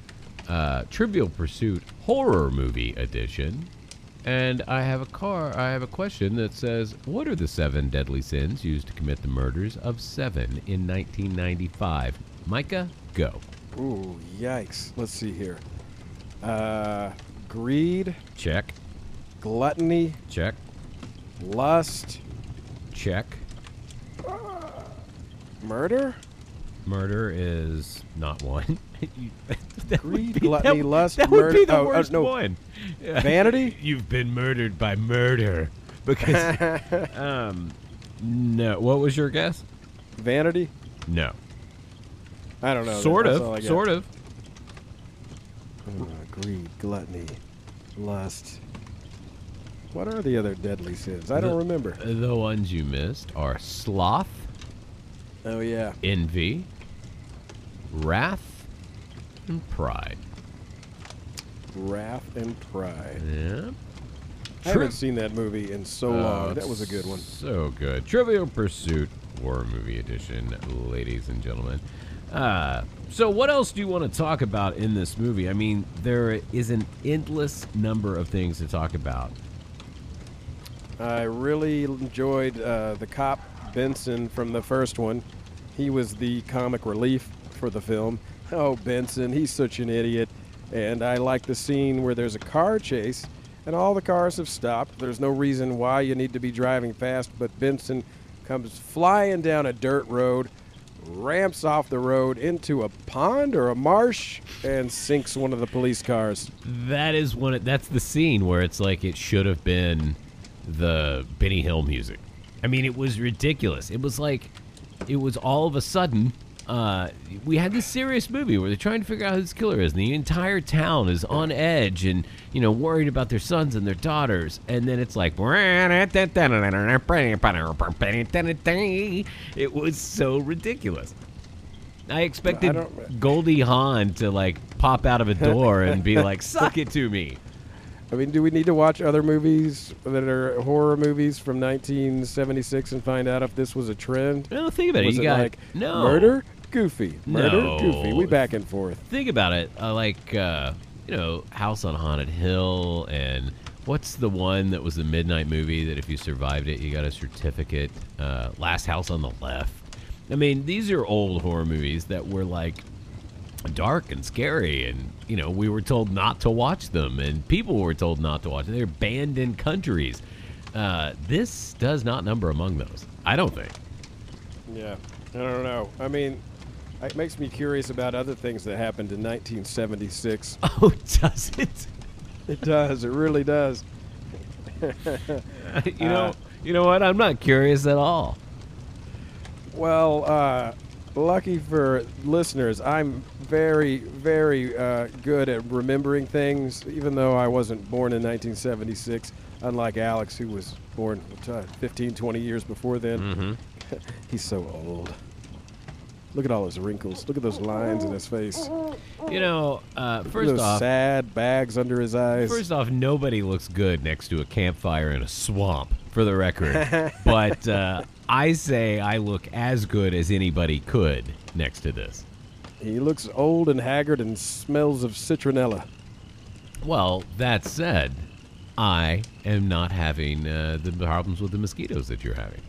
uh, Trivial Pursuit Horror Movie Edition, and I have a car. I have a question that says, "What are the seven deadly sins used to commit the murders of seven in 1995?" Micah, go. Ooh, yikes! Let's see here. Uh, greed, Check. gluttony, Check. lust, Check. murder. Murder is not one. You- that would Greed, gluttony, that, lust, That would be the oh, oh, worst no. one. Vanity? You've been murdered by murder. Because, um, no. What was your guess? Vanity? No. I don't know. Sort That's of. Sort of. Greed, gluttony, lust. What are the other deadly sins? I don't remember. The ones you missed are sloth, Oh yeah, envy, wrath, and pride. wrath and pride. Yeah. I haven't seen that movie in so long. That was a good one. So good. Trivial Pursuit Horror Movie Edition, ladies and gentlemen. Uh, so, what else do you want to talk about in this movie? I mean, there is an endless number of things to talk about. I really enjoyed uh, the cop Benson from the first one. He was the comic relief for the film. Oh, Benson, he's such an idiot. And I like the scene where there's a car chase and all the cars have stopped. There's no reason why you need to be driving fast, but Benson comes flying down a dirt road, ramps off the road into a pond or a marsh, and sinks one of the police cars. That is one. That's the scene where it's like it should have been the Benny Hill music. I mean, it was ridiculous. It was like it was all of a sudden. Uh, we had this serious movie where they're trying to figure out who this killer is, and the entire town is on edge and you know worried about their sons and their daughters, and then it's like it was so ridiculous. I expected don't- Goldie Hawn to like pop out of a door and be like, "Suck it to me." I mean, do we need to watch other movies that are horror movies from 1976 and find out if this was a trend? Well, think about was it. it You got like no murder, goofy, murder, No. goofy? We back and forth. Think about it. Uh, like uh, you know, House on Haunted Hill, and what's the one that was the midnight movie that if you survived it, you got a certificate? Uh, Last House on the Left. I mean, these are old horror movies that were like dark and scary and you know we were told not to watch them and people were told not to watch them they're banned in countries uh, this does not number among those i don't think Yeah, I don't know. I mean, it makes me curious about other things that happened in 1976. oh does it It does. It really does. you know you know what i'm not curious at all Well, uh, lucky for listeners, I'm very, very uh, good at remembering things, even though I wasn't born in 1976, unlike Alex, who was born uh, 15, 20 years before then. mm-hmm. He's so old. Look at all those wrinkles. Look at those lines in his face. You know, uh, first those off, sad bags under his eyes. First off, nobody looks good next to a campfire in a swamp, for the record. but uh, I say I look as good as anybody could next to this. he looks old and haggard and smells of citronella. Well, that said, I am not having uh, the problems with the mosquitoes that you're having.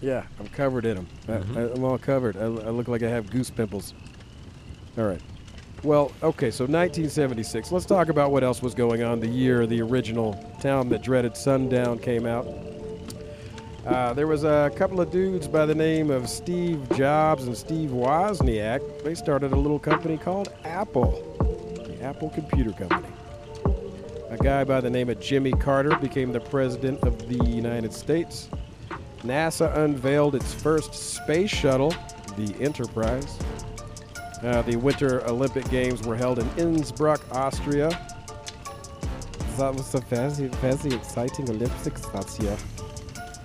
Yeah, I'm covered in them. I, I, I'm all covered. I, I look like I have goose pimples. All right. Well, okay, so 1976. Let's talk about what else was going on the year the original Town That Dreaded Sundown came out. Uh, there was a couple of dudes by the name of Steve Jobs and Steve Wozniak. They started a little company called Apple, the Apple Computer Company. A guy by the name of Jimmy Carter became the president of the United States. NASA unveiled its first space shuttle, the Enterprise. Uh, the Winter Olympic Games were held in Innsbruck, Austria. That was a very, very exciting Olympics that year.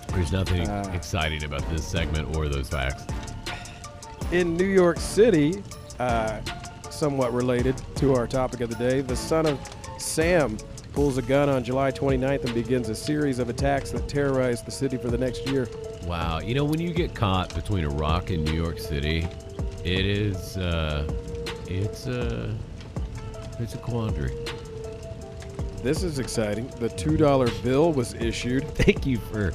There's nothing Uh. exciting about this segment or those facts. In New York City, uh, somewhat related to our topic of the day, the son of Sam pulls a gun on July 29th and begins a series of attacks that terrorize the city for the next year. Wow, you know when you get caught between a rock and New York City, it is uh, it's a it's a quandary. This is exciting. The $2 bill was issued. Thank you for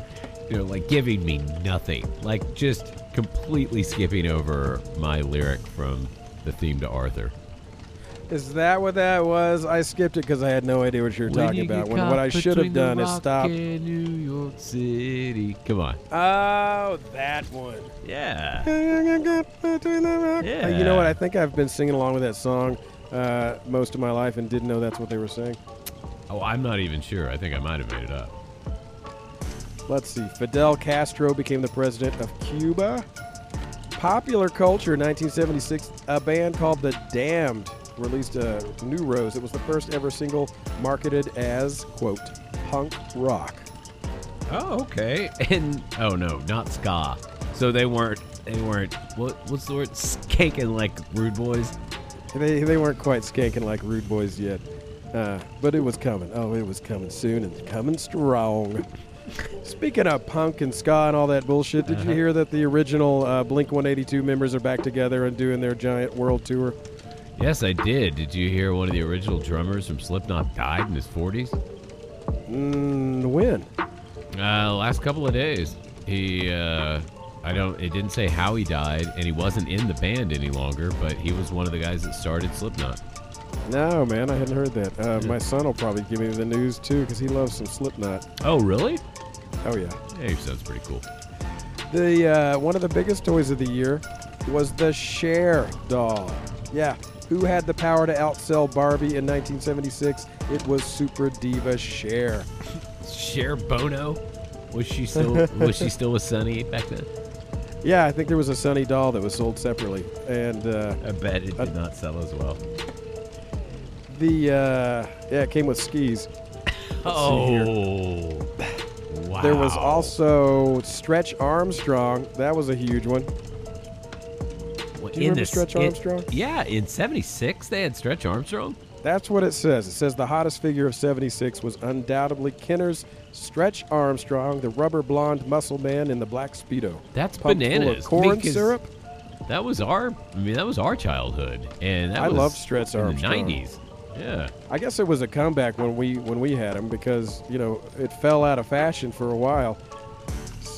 you know like giving me nothing, like just completely skipping over my lyric from the theme to Arthur. Is that what that was? I skipped it because I had no idea what you were When talking you about. When what I should have done is stop. New York City. Come on. Oh, that one. Yeah. Uh, You know what? I think I've been singing along with that song uh, most of my life and didn't know that's what they were saying. Oh, I'm not even sure. I think I might have made it up. Let's see. Fidel Castro became the president of Cuba. Popular Culture, 1976. A band called The Damned released a new rose. It was the first ever single marketed as, quote, punk rock. Oh, okay. And oh no, not ska. So they weren't. They weren't. What? What's the word? Skanking like rude boys. They, they weren't quite skanking like Rude Boys yet. Uh, but it was coming. Oh, it was coming soon and coming strong. Speaking of punk and ska and all that bullshit, did you hear that the original uh, Blink 182 members are back together and doing their giant world tour? Yes, I did. Did you hear one of the original drummers from Slipknot died in his 40s? Mm, when? Uh, last couple of days. He, uh, I don't, it didn't say how he died, and he wasn't in the band any longer, but he was one of the guys that started Slipknot. No, man, I hadn't heard that. Uh, my son will probably give me the news too because he loves some Slipknot. Oh, really? Oh yeah. Hey, sounds pretty cool. The uh, one of the biggest toys of the year was the Cher doll. Yeah, who had the power to outsell Barbie in 1976? It was Super Diva Cher. Cher Bono? Was she still, was she still with Sonny back then? Yeah, I think there was a Sonny doll that was sold separately, and uh, I bet it did not sell as well. the uh, yeah, it came with skis. Oh, wow. There was also Stretch Armstrong. That was a huge one. Do you remember Stretch in- Armstrong? yeah, in '76 they had Stretch Armstrong. That's what it says. It says the hottest figure of 76 was undoubtedly Kenner's Stretch Armstrong, the rubber blonde muscle man in the black Speedo. That's Pumped bananas. corn syrup. That was our. I mean, that was our childhood, and that I love Stretch in Armstrong. the '90s. Yeah. I guess it was a comeback when we when we had him because you know it fell out of fashion for a while.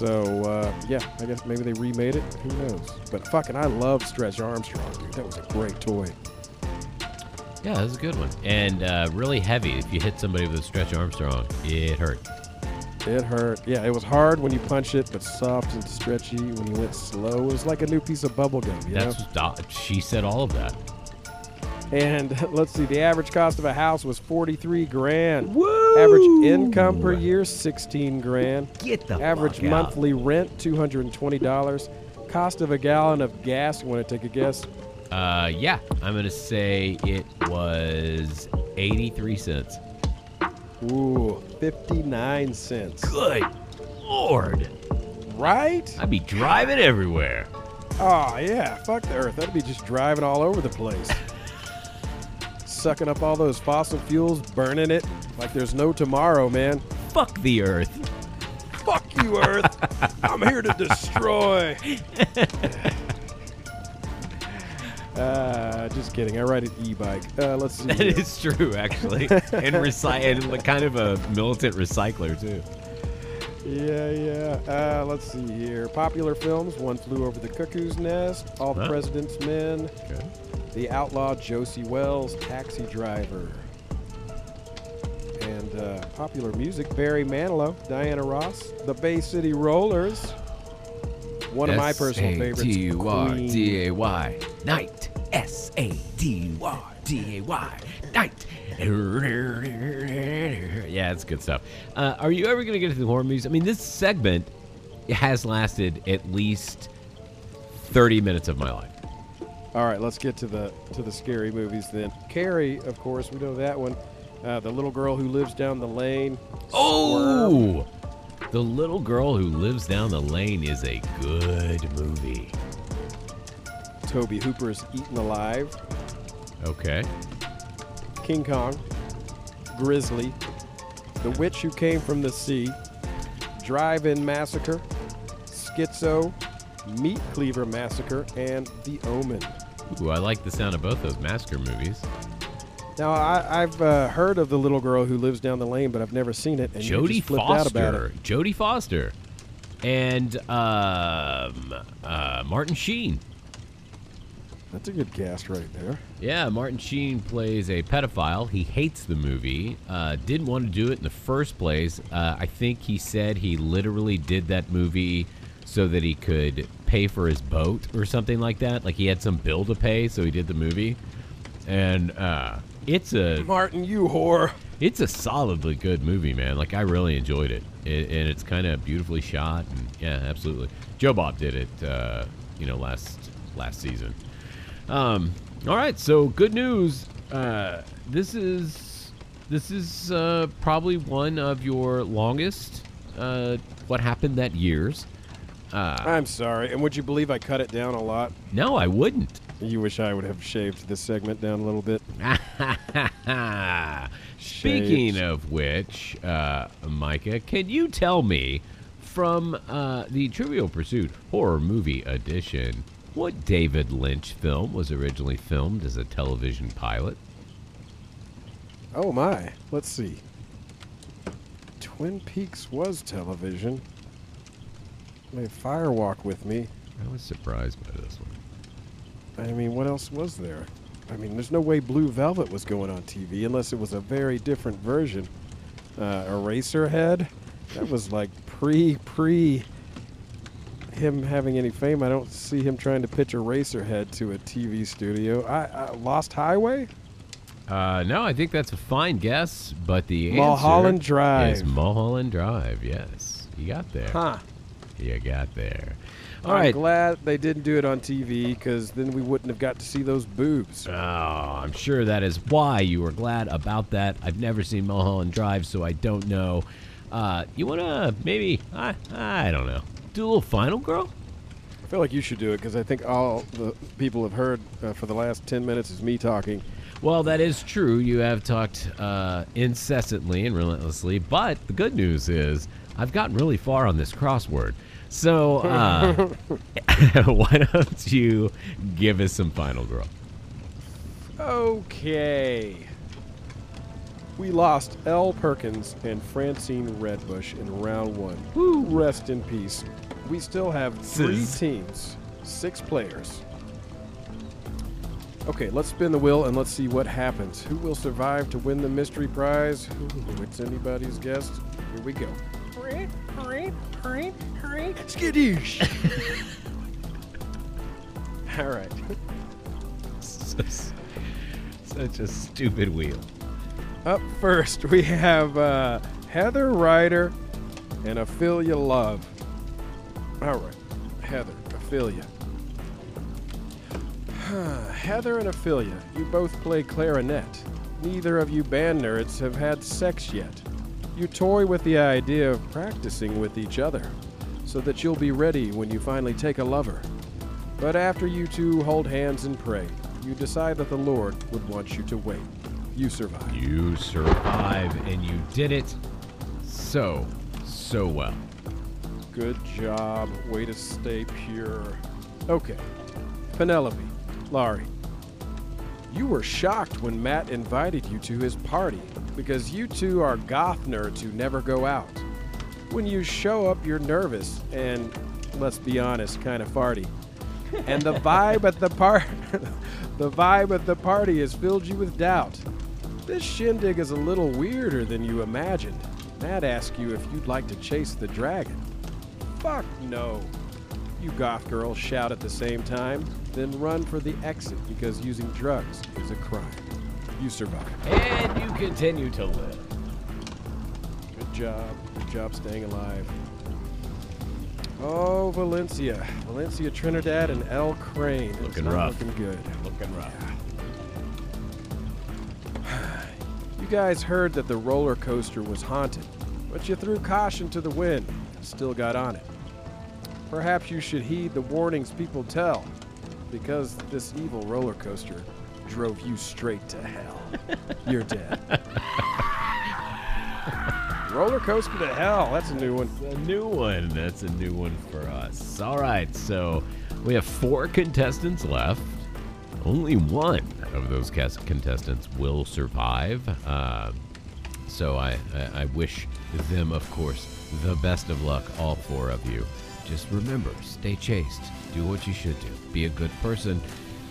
So uh, yeah, I guess maybe they remade it. Who knows? But fucking, I love Stretch Armstrong, dude. That was a great toy. Yeah, that was a good one, and uh, really heavy. If you hit somebody with a Stretch Armstrong, it hurt. It hurt. Yeah, it was hard when you punch it, but soft and stretchy when you went slow. It was like a new piece of bubble gum, you know? That's she said all of that. And let's see, the average cost of a house was 43 grand. Woo! Average income per year 16 grand. Get the Average fuck out. monthly rent $220. Cost of a gallon of gas, you want to take a guess? Uh, yeah, I'm gonna say it was 83 cents. Ooh, 59 cents. Good lord, Right? I'd be driving everywhere. Oh yeah, fuck the Earth. That'd be just driving all over the place, sucking up all those fossil fuels, burning it like there's no tomorrow, man. Fuck the Earth. Fuck you, Earth. I'm here to destroy. Uh, just kidding. I ride an e-bike. Uh, let's see. That here. is true, actually, and recy- and like kind of a militant recycler too. Yeah, yeah. Uh, let's see here. Popular films: One Flew Over the Cuckoo's Nest, All the Huh. President's Men, Okay. The Outlaw Josey Wales, Taxi Driver. And uh, popular music: Barry Manilow, Diana Ross, The Bay City Rollers. One of my personal favorites. S-A-D-Y, night. S-A-D-Y-D-A-Y, night. Yeah, it's good stuff. Uh, are you ever going to get into the horror movies? I mean, this segment has lasted at least 30 minutes of my life. All right, let's get to the to the scary movies then. Carrie, of course, we know that one. Uh, the little girl who lives down the lane. Squirm. Oh! The Little Girl Who Lives Down the Lane is a good movie. Tobe Hooper's Eaten Alive. Okay. King Kong, Grizzly, The Witch Who Came from the Sea, Drive In Massacre, Schizo, Meat Cleaver Massacre, and The Omen. Ooh, I like the sound of both those massacre movies. Now, I, I've uh, heard of the little girl who lives down the lane, but I've never seen it. And you Jodie just flipped out about Foster. Jodie Foster. And um, uh, Martin Sheen. That's a good cast right there. Yeah, Martin Sheen plays a pedophile. He hates the movie. Uh, didn't want to do it in the first place. Uh, I think he said he literally did that movie so that he could pay for his boat or something like that. Like he had some bill to pay, so he did the movie. And uh, it's a Martin, you whore. it's a solidly good movie, man. Like I really enjoyed it, it and it's kind of beautifully shot. And yeah, absolutely. Joe Bob did it, uh, you know, last last season. Um, all right, so good news. Uh, this is this is uh, probably one of your longest. Uh, what happened that years? Uh, I'm sorry. And would you believe I cut it down a lot? no, I wouldn't. You wish I would have shaved this segment down a little bit. Speaking of which, uh, Micah, can you tell me from uh, the Trivial Pursuit Horror Movie Edition what David Lynch film was originally filmed as a television pilot? Oh my. Let's see. Twin Peaks was television. May Fire Walk with me. I was surprised by this one. I mean, what else was there? I mean, there's no way Blue Velvet was going on TV unless it was a very different version. Uh, Eraserhead? That was like pre, pre him having any fame. I don't see him trying to pitch Eraserhead to a TV studio. I, I Lost Highway? Uh, no, I think that's a fine guess, but the Mulholland answer Drive. is Mulholland Drive. Yes, you got there. Huh. You got there. All I'm right. glad they didn't do it on TV because then we wouldn't have got to see those boobs. Oh, I'm sure that is why you were glad about that. I've never seen Mulholland Drive, so I don't know. Uh, you want to maybe, I, I don't know, do a little final girl? I feel like you should do it because I think all the people have heard uh, for the last 10 minutes is me talking. Well, that is true. You have talked uh, incessantly and relentlessly, but the good news is I've gotten really far on this crossword. So, uh, why don't you give us some final girl? Okay. We lost L. Perkins and Francine Redbush in round one. Woo. Rest in peace. We still have three Sis. teams, six players. Okay, let's spin the wheel and let's see what happens. Who will survive to win the mystery prize? Ooh, it's anybody's guess. Here we go. Skittish. All right. Such a stupid wheel. Up first, we have uh, Heather Ryder and Ophelia Love. All right, Heather, Ophelia. Heather and Ophelia, you both play clarinet. Neither of you band nerds have had sex yet. You toy with the idea of practicing with each other so that you'll be ready when you finally take a lover. But after you two hold hands and pray, you decide that the Lord would want you to wait. You survive. You survive, and you did it so, so well. Good job. Way to stay pure. Okay. Penelope, Laurie, you were shocked when Matt invited you to his party because you two are goth nerds who never go out. When you show up, you're nervous and, let's be honest, kind of farty. And the vibe at the par the vibe at the party has filled you with doubt. This shindig is a little weirder than you imagined. Matt asked you if you'd like to chase the dragon. Fuck no. You goth girls shout at the same time, then run for the exit because using drugs is a crime. You survive. And you continue to live. Good job. Good job staying alive. Oh, Valencia. Valencia Trinidad and El Crane. It's Looking not rough. Looking good. Looking rough. You guys heard that the roller coaster was haunted, but you threw caution to the wind and still got on it. Perhaps you should heed the warnings people tell, because this evil roller coaster drove you straight to hell. You're dead. roller coaster to hell. That's a new one. A new one. That's a new one for us. All right, so we have four contestants left. Only one of those contestants will survive. Um, so I, I, I wish them, of course, the best of luck, all four of you. Just remember, stay chaste. Do what you should do. Be a good person,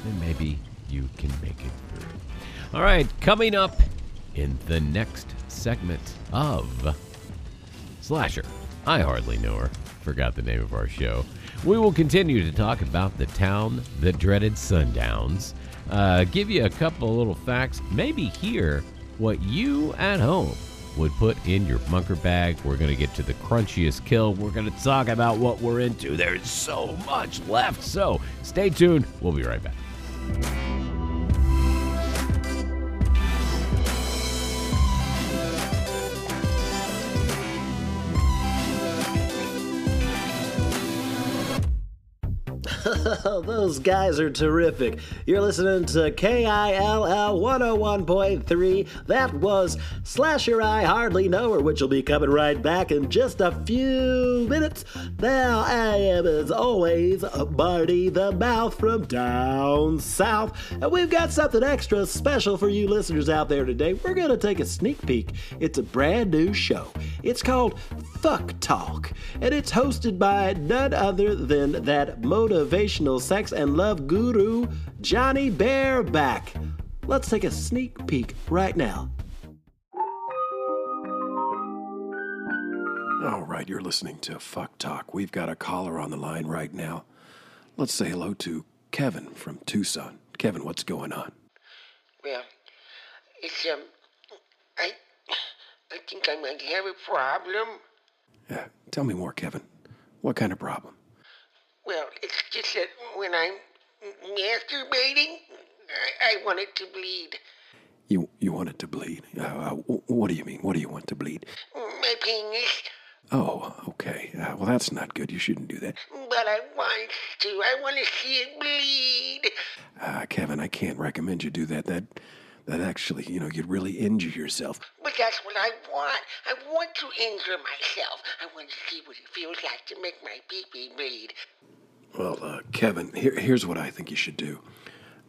and maybe you can make it through. All right, coming up in the next segment of Slasher. I hardly know her. Forgot the name of our show. We will continue to talk about the town that dreaded sundowns, uh, give you a couple little facts, maybe hear what you at home would put in your bunker bag. We're going to get to the crunchiest kill. We're going to talk about what we're into. There's so much left. So stay tuned. We'll be right back. Oh, those guys are terrific. You're listening to KILL 101.3. That was Slasher I Hardly Know Her, which will be coming right back in just a few minutes. Now, I am, as always, Marty the Mouth from down south. And we've got something extra special for you listeners out there today. We're going to take a sneak peek. It's a brand new show. It's called Fuck Talk, and it's hosted by none other than that motivational sex and love guru, Johnny Bareback. Let's take a sneak peek right now. All right, you're listening to Fuck Talk. We've got a caller on the line right now. Let's say hello to Kevin from Tucson. Kevin, what's going on? Well, it's um, I, I think I might have a problem. Yeah, tell me more, Kevin. What kind of problem? Well, it's just that when I'm masturbating, I, I want it to bleed. You you want it to bleed? Uh, uh, what do you mean? What do you want to bleed? My penis, Oh, okay. Uh, well, that's not good. You shouldn't do that. but I want to. I want to see it bleed. Uh, Kevin, I can't recommend you do that. That that actually, you know, you'd really injure yourself. But that's what I want. I want to injure myself. I want to see what it feels like to make my pee-pee bleed. Well, uh, Kevin, here, here's what I think you should do.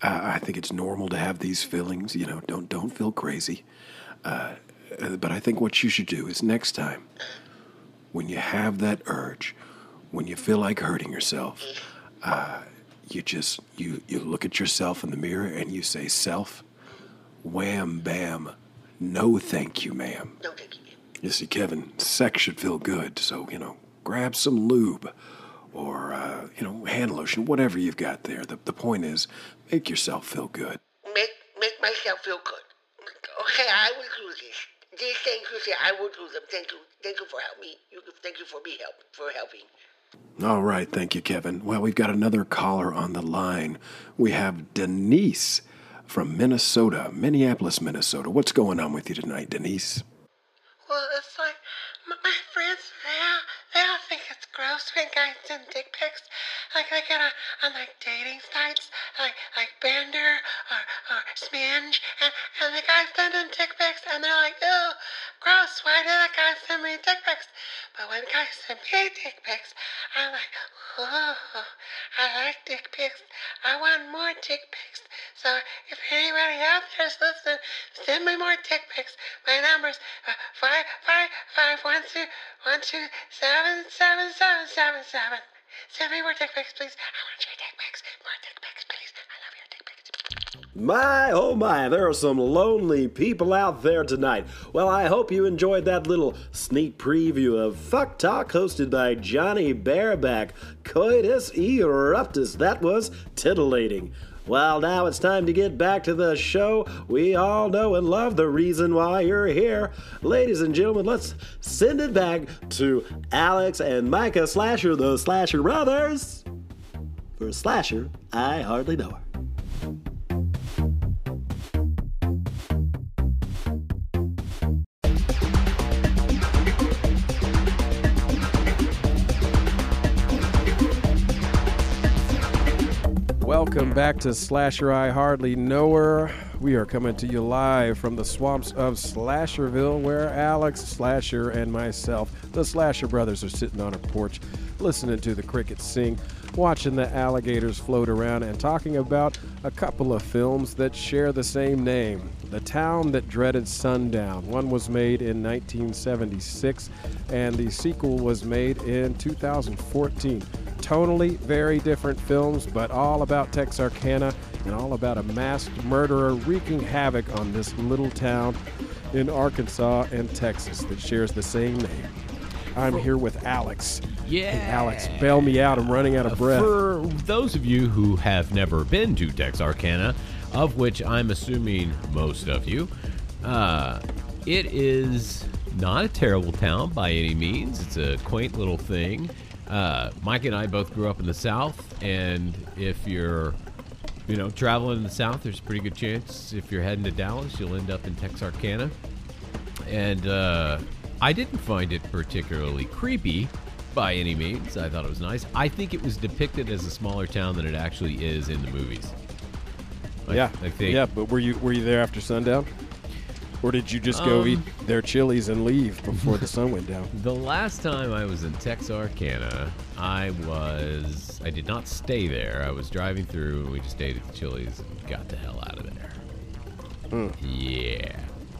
Uh, I think it's normal to have these feelings. You know, don't don't feel crazy. Uh, uh, but I think what you should do is next time, when you have that urge, when you feel like hurting yourself, uh, you just you you look at yourself in the mirror and you say, "Self, wham bam, no thank you, ma'am." No, thank you. You see, Kevin, sex should feel good, so, you know, grab some lube or, uh, you know, hand lotion, whatever you've got there. The, the point is, make yourself feel good. Make make myself feel good. Okay, I will do this. These things you say, I will do them. Thank you. Thank you for helping me. You, thank you for me help for helping. All right, thank you, Kevin. Well, we've got another caller on the line. We have Denise from Minnesota, Minneapolis, Minnesota. What's going on with you tonight, Denise? Well, it's like my, my friends, they all, they all think it's gross when guys send dick pics. like I get on, on like dating sites, like like Bender or or Sminge, and and the guys send them dick pics, and they're like, ew, gross. Why did that guy send me dick pics? But when guys send me dick pics, I'm like, oh, I like dick pics. I want more dick pics. So if anybody out there's listening, send me more dick pics. My number's uh, five five five one two one two seven seven seven seven seven. Send me more dick pics, please. I want your. Dick pics, please. I love your dick pics. My, oh my, there are some lonely people out there tonight. Well, I hope you enjoyed that little sneak preview of Fuck Talk hosted by Johnny Bareback. Coitus eruptus. That was titillating. Well, now it's time to get back to the show. We all know and love the reason why you're here. Ladies and gentlemen, let's send it back to Alex and Micah Slasher, the Slasher Brothers. For Slasher, I hardly know her. Welcome back to Slasher I Hardly Know Her. We are coming to you live from the swamps of Slasherville, where Alex Slasher and myself, the Slasher brothers, are sitting on a porch, listening to the crickets sing, watching the alligators float around, and talking about a couple of films that share the same name The Town That Dreaded Sundown. One was made in 1976, and the sequel was made in 2014 tonally very different films, but all about Texarkana and all about a masked murderer wreaking havoc on this little town in Arkansas and Texas that shares the same name. I'm here with Alex. Yeah. Hey, Alex, bail me out. I'm running out of breath. For those of you who have never been to Texarkana, of which I'm assuming most of you, uh, it is not a terrible town by any means. It's a quaint little thing. Uh, Mike and I both grew up in the South, and if you're, you know, traveling in the South, there's a pretty good chance if you're heading to Dallas, you'll end up in Texarkana. And uh, I didn't find it particularly creepy by any means. I thought it was nice. I think it was depicted as a smaller town than it actually is in the movies. Yeah, I think. yeah. But were you were you there after sundown, or did you just go Um, eat their chilies and leave before the sun went down? The last time I was in Texarkana, I was I did not stay there. I was driving through and we just ate at the Chili's and got the hell out of there. Yeah.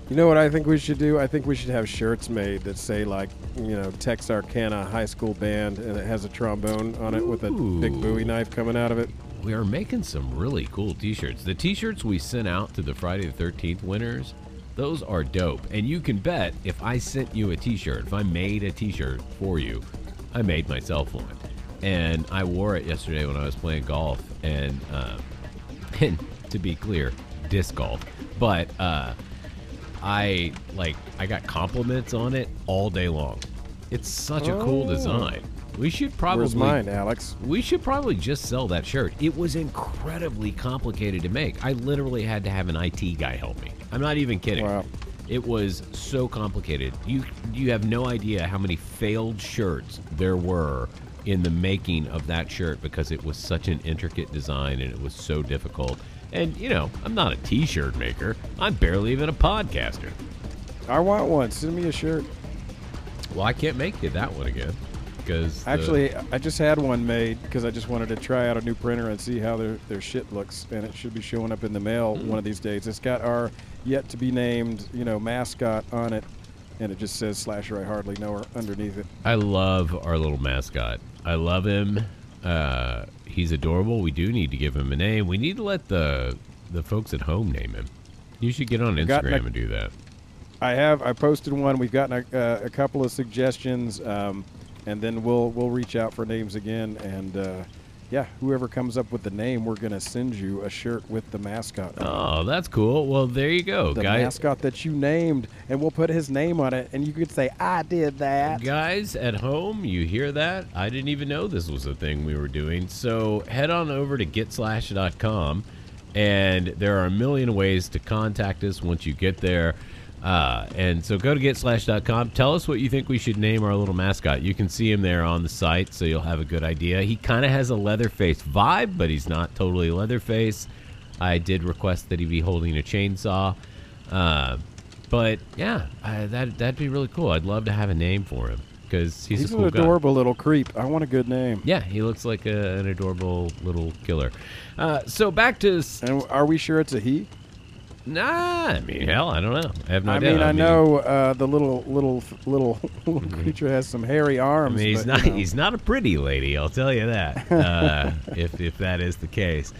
You know what I think we should do? I think we should have shirts made that say like, you know, Texarkana High School Band, and it has a trombone on it with a big Bowie knife coming out of it. We are making some really cool t-shirts. The t-shirts we sent out to the Friday the 13th winners, those are dope. And you can bet if I sent you a t-shirt, if I made a t-shirt for you, I made myself one. And I wore it yesterday when I was playing golf and uh, and to be clear, disc golf. But uh I like I got compliments on it all day long. It's such a cool Oh. design. We should probably Where's mine, Alex? we should probably just sell that shirt. It was incredibly complicated to make. I literally had to have an IT guy help me. I'm not even kidding. Wow. It was so complicated. You you have no idea how many failed shirts there were in the making of that shirt because it was such an intricate design and it was so difficult. And you know, I'm not a t-shirt maker. I'm barely even a podcaster. I want one. Send me a shirt. Well, I can't make you that one again because Actually, I just had one made because I just wanted to try out a new printer and see how their, their shit looks, and it should be showing up in the mail Mm. one of these days. It's got our yet to be named, you know, mascot on it, and it just says Slasher. I hardly know her underneath it. I love our little mascot. I love him. Uh, he's adorable. We do need to give him a name. We need to let the the folks at home name him. You should get on Instagram an- and do that. I have. I posted one. We've gotten a, uh, a couple of suggestions, um, and then we'll we'll reach out for names again. And uh, yeah, whoever comes up with the name, we're gonna send you a shirt with the mascot. Oh, that's cool. Well, there you go, the guys. mascot that you named, and we'll put his name on it, and you could say, "I did that." Guys at home, you hear that? I didn't even know this was a thing we were doing. So head on over to getslash.com, and there are a million ways to contact us once you get there. Uh, and so go to getslash.com. Tell us what you think we should name our little mascot. You can see him there on the site, so you'll have a good idea. He kind of has a Leatherface vibe, but he's not totally Leatherface. I did request that he be holding a chainsaw. Uh, but yeah, uh, that that'd be really cool. I'd love to have a name for him because he's, He's a cool an guy. adorable little creep. I want a good name. Yeah, he looks like a, an adorable little killer. Uh, so back to s- And are we sure it's a he? Nah. I mean, hell, I don't know. I have no I idea. mean, I know uh, the little little little little creature has some hairy arms. I mean, he's but, not you know. he's not a pretty lady. I'll tell you that. Uh, if if that is the case.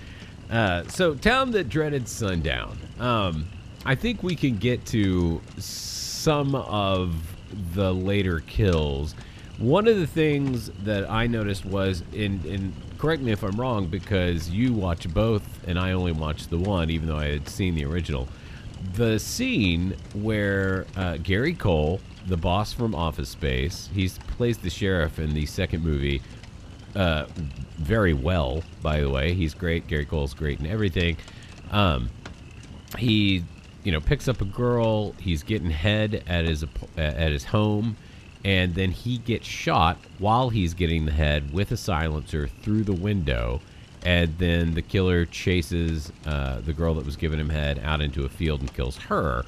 Uh, so, town that dreaded sundown. Um, I think we can get to some of the later kills. One of the things that I noticed was, in, in correct me if I'm wrong, because you watch both and I only watched the one, even though I had seen the original. The scene where uh, Gary Cole, the boss from Office Space, he plays the sheriff in the second movie, uh, very well, by the way. He's great. Gary Cole's great in everything. Um, he, you know, picks up a girl. He's getting head at his at his home, and then he gets shot while he's getting the head with a silencer through the window. And then the killer chases uh, the girl that was giving him head out into a field and kills her.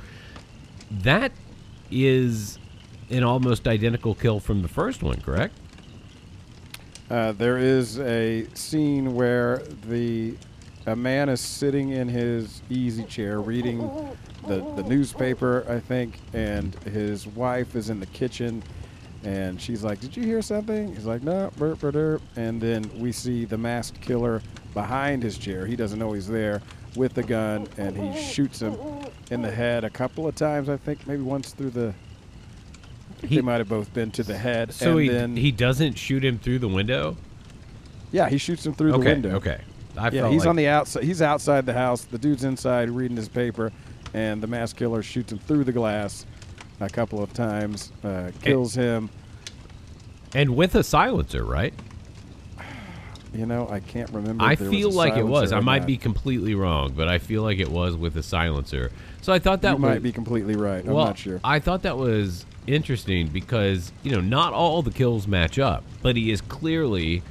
That is an almost identical kill from the first one, correct? Uh, there is a scene where the a man is sitting in his easy chair reading the, the newspaper, I think, and his wife is in the kitchen, and she's like, "Did you hear something?" He's like, "No, burp, burp, burp." And then we see the masked killer behind his chair. He doesn't know he's there with the gun, and he shoots him in the head a couple of times. I think maybe once through the. He- they might have both been to the head. So and he then, he doesn't shoot him through the window. yeah, he shoots him through the window. okay. I yeah, he's like, on the outside. He's outside the house. The dude's inside reading his paper, and the mass killer shoots him through the glass a couple of times, uh, kills him. and with a silencer, right? You know, I can't remember. I feel was like it was. I might not. be completely wrong, but I feel like it was with a silencer. So I thought that You was, might be completely right. I'm well, not sure. I thought that was interesting because you know not all the kills match up, but he is clearly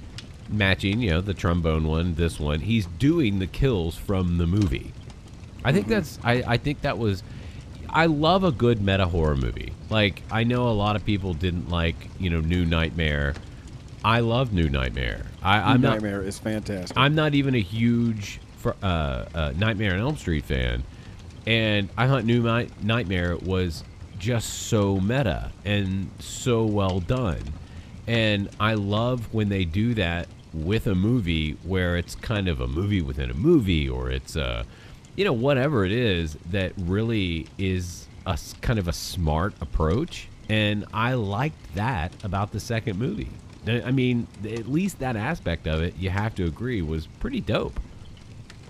matching. You know, the trombone one, this one. He's doing the kills from the movie. I think that's. I, I think that was. I love a good meta horror movie. Like I know a lot of people didn't like you know New Nightmare. I love New Nightmare. I, not. Nightmare is fantastic. I'm not even a huge fr- uh, uh, Nightmare on Elm Street fan, and I thought New Night- Nightmare was just so meta and so well done, and I love when they do that with a movie where it's kind of a movie within a movie, or it's a, you know, whatever it is that really is a kind of a smart approach, and I liked that about the second movie. I mean, at least that aspect of it, you have to agree, was pretty dope.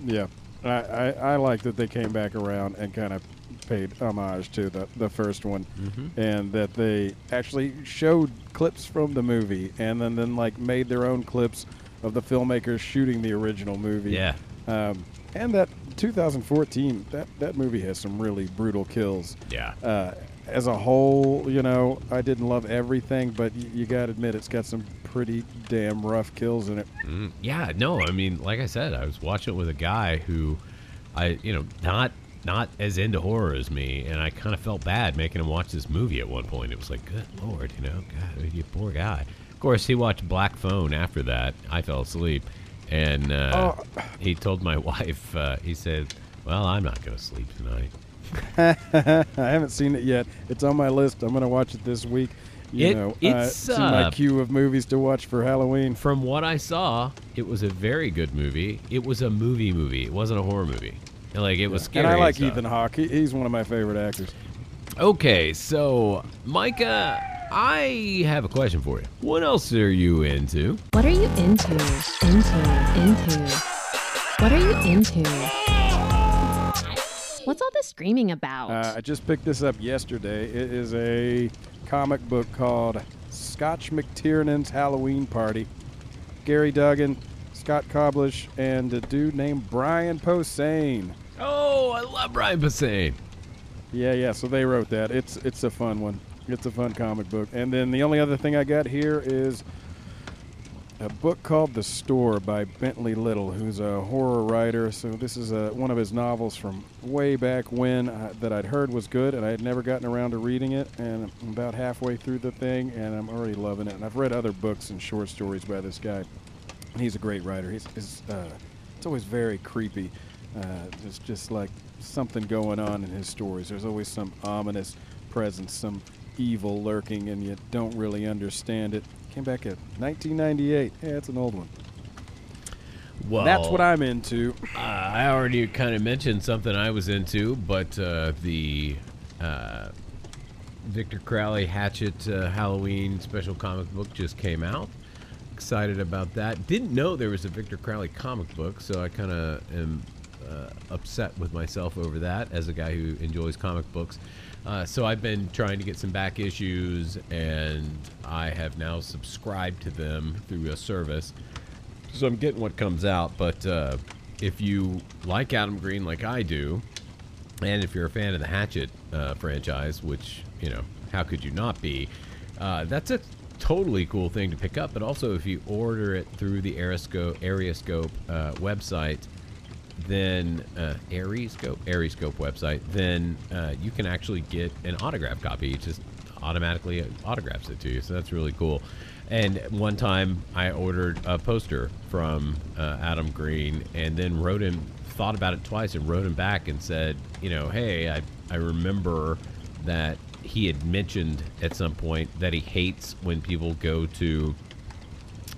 yeah, I, I, I like that they came back around and kind of paid homage to the, the first one, Mm-hmm. and that they actually showed clips from the movie, and then then like made their own clips of the filmmakers shooting the original movie. Yeah. Um, and that 2014, that, that movie has some really brutal kills. Yeah. Uh, as a whole, you know, I didn't love everything, but y- you got to admit it's got some pretty damn rough kills in it. Mm, yeah, no, I mean, like I said, I was watching it with a guy who, I, you know, not not as into horror as me, and I kind of felt bad making him watch this movie at one point. It was like, good lord, you know, God, you poor guy. Of course, he watched Black Phone after that. I fell asleep, and uh, he told my wife, uh, he said, "Well, I'm not going to sleep tonight." I haven't seen it yet. It's on my list. I'm going to watch it this week. You It- know, uh, it's, in my uh, queue of movies to watch for Halloween. From what I saw, it was a very good movie. It was a movie movie. It wasn't a horror movie. Like it was scary. And I like stuff. Ethan Hawke. He, he's one of my favorite actors. Okay, so Micah, I have a question for you. What else are you into? What are you into? Into, into. What are you into? What's all this screaming about? Uh, I just picked this up yesterday. It is a comic book called Scotch McTiernan's Halloween Party. Gerry Duggan, Scott Koblish, and a dude named Brian Posehn. Oh, I love Brian Posehn. Yeah, yeah. So they wrote that. It's it's a fun one. It's a fun comic book. And then the only other thing I got here is a book called The Store by Bentley Little, who's a horror writer. So this is a, one of his novels from way back when uh, that I'd heard was good, and I had never gotten around to reading it. And I'm about halfway through the thing, and I'm already loving it. And I've read other books and short stories by this guy. He's a great writer. He's, he's uh, it's always very creepy. Uh, there's just like something going on in his stories. There's always some ominous presence, some evil lurking, and you don't really understand it. Came back at 1998. Yeah, it's an old one. Well, That's what I'm into. Uh, I already kind of mentioned something I was into, but uh, the uh, Victor Crowley Hatchet uh, Halloween special comic book just came out. Excited about that. Didn't know there was a Victor Crowley comic book, so I kind of am uh, upset with myself over that as a guy who enjoys comic books. Uh, so I've been trying to get some back issues, and I have now subscribed to them through a service. So I'm getting what comes out, but uh, if you like Adam Green like I do, and if you're a fan of the Hatchet uh, franchise, which you know, how could you not be? Uh, that's a totally cool thing to pick up. But also, if you order it through the Aeroscope, ArieScope uh, website, then uh, ArieScope, ArieScope website, then uh, you can actually get an autograph copy. It just automatically autographs it to you. So that's really cool. And one time I ordered a poster from uh, Adam Green and then wrote him, thought about it twice and wrote him back and said, you know, hey, I, I remember that he had mentioned at some point that he hates when people go to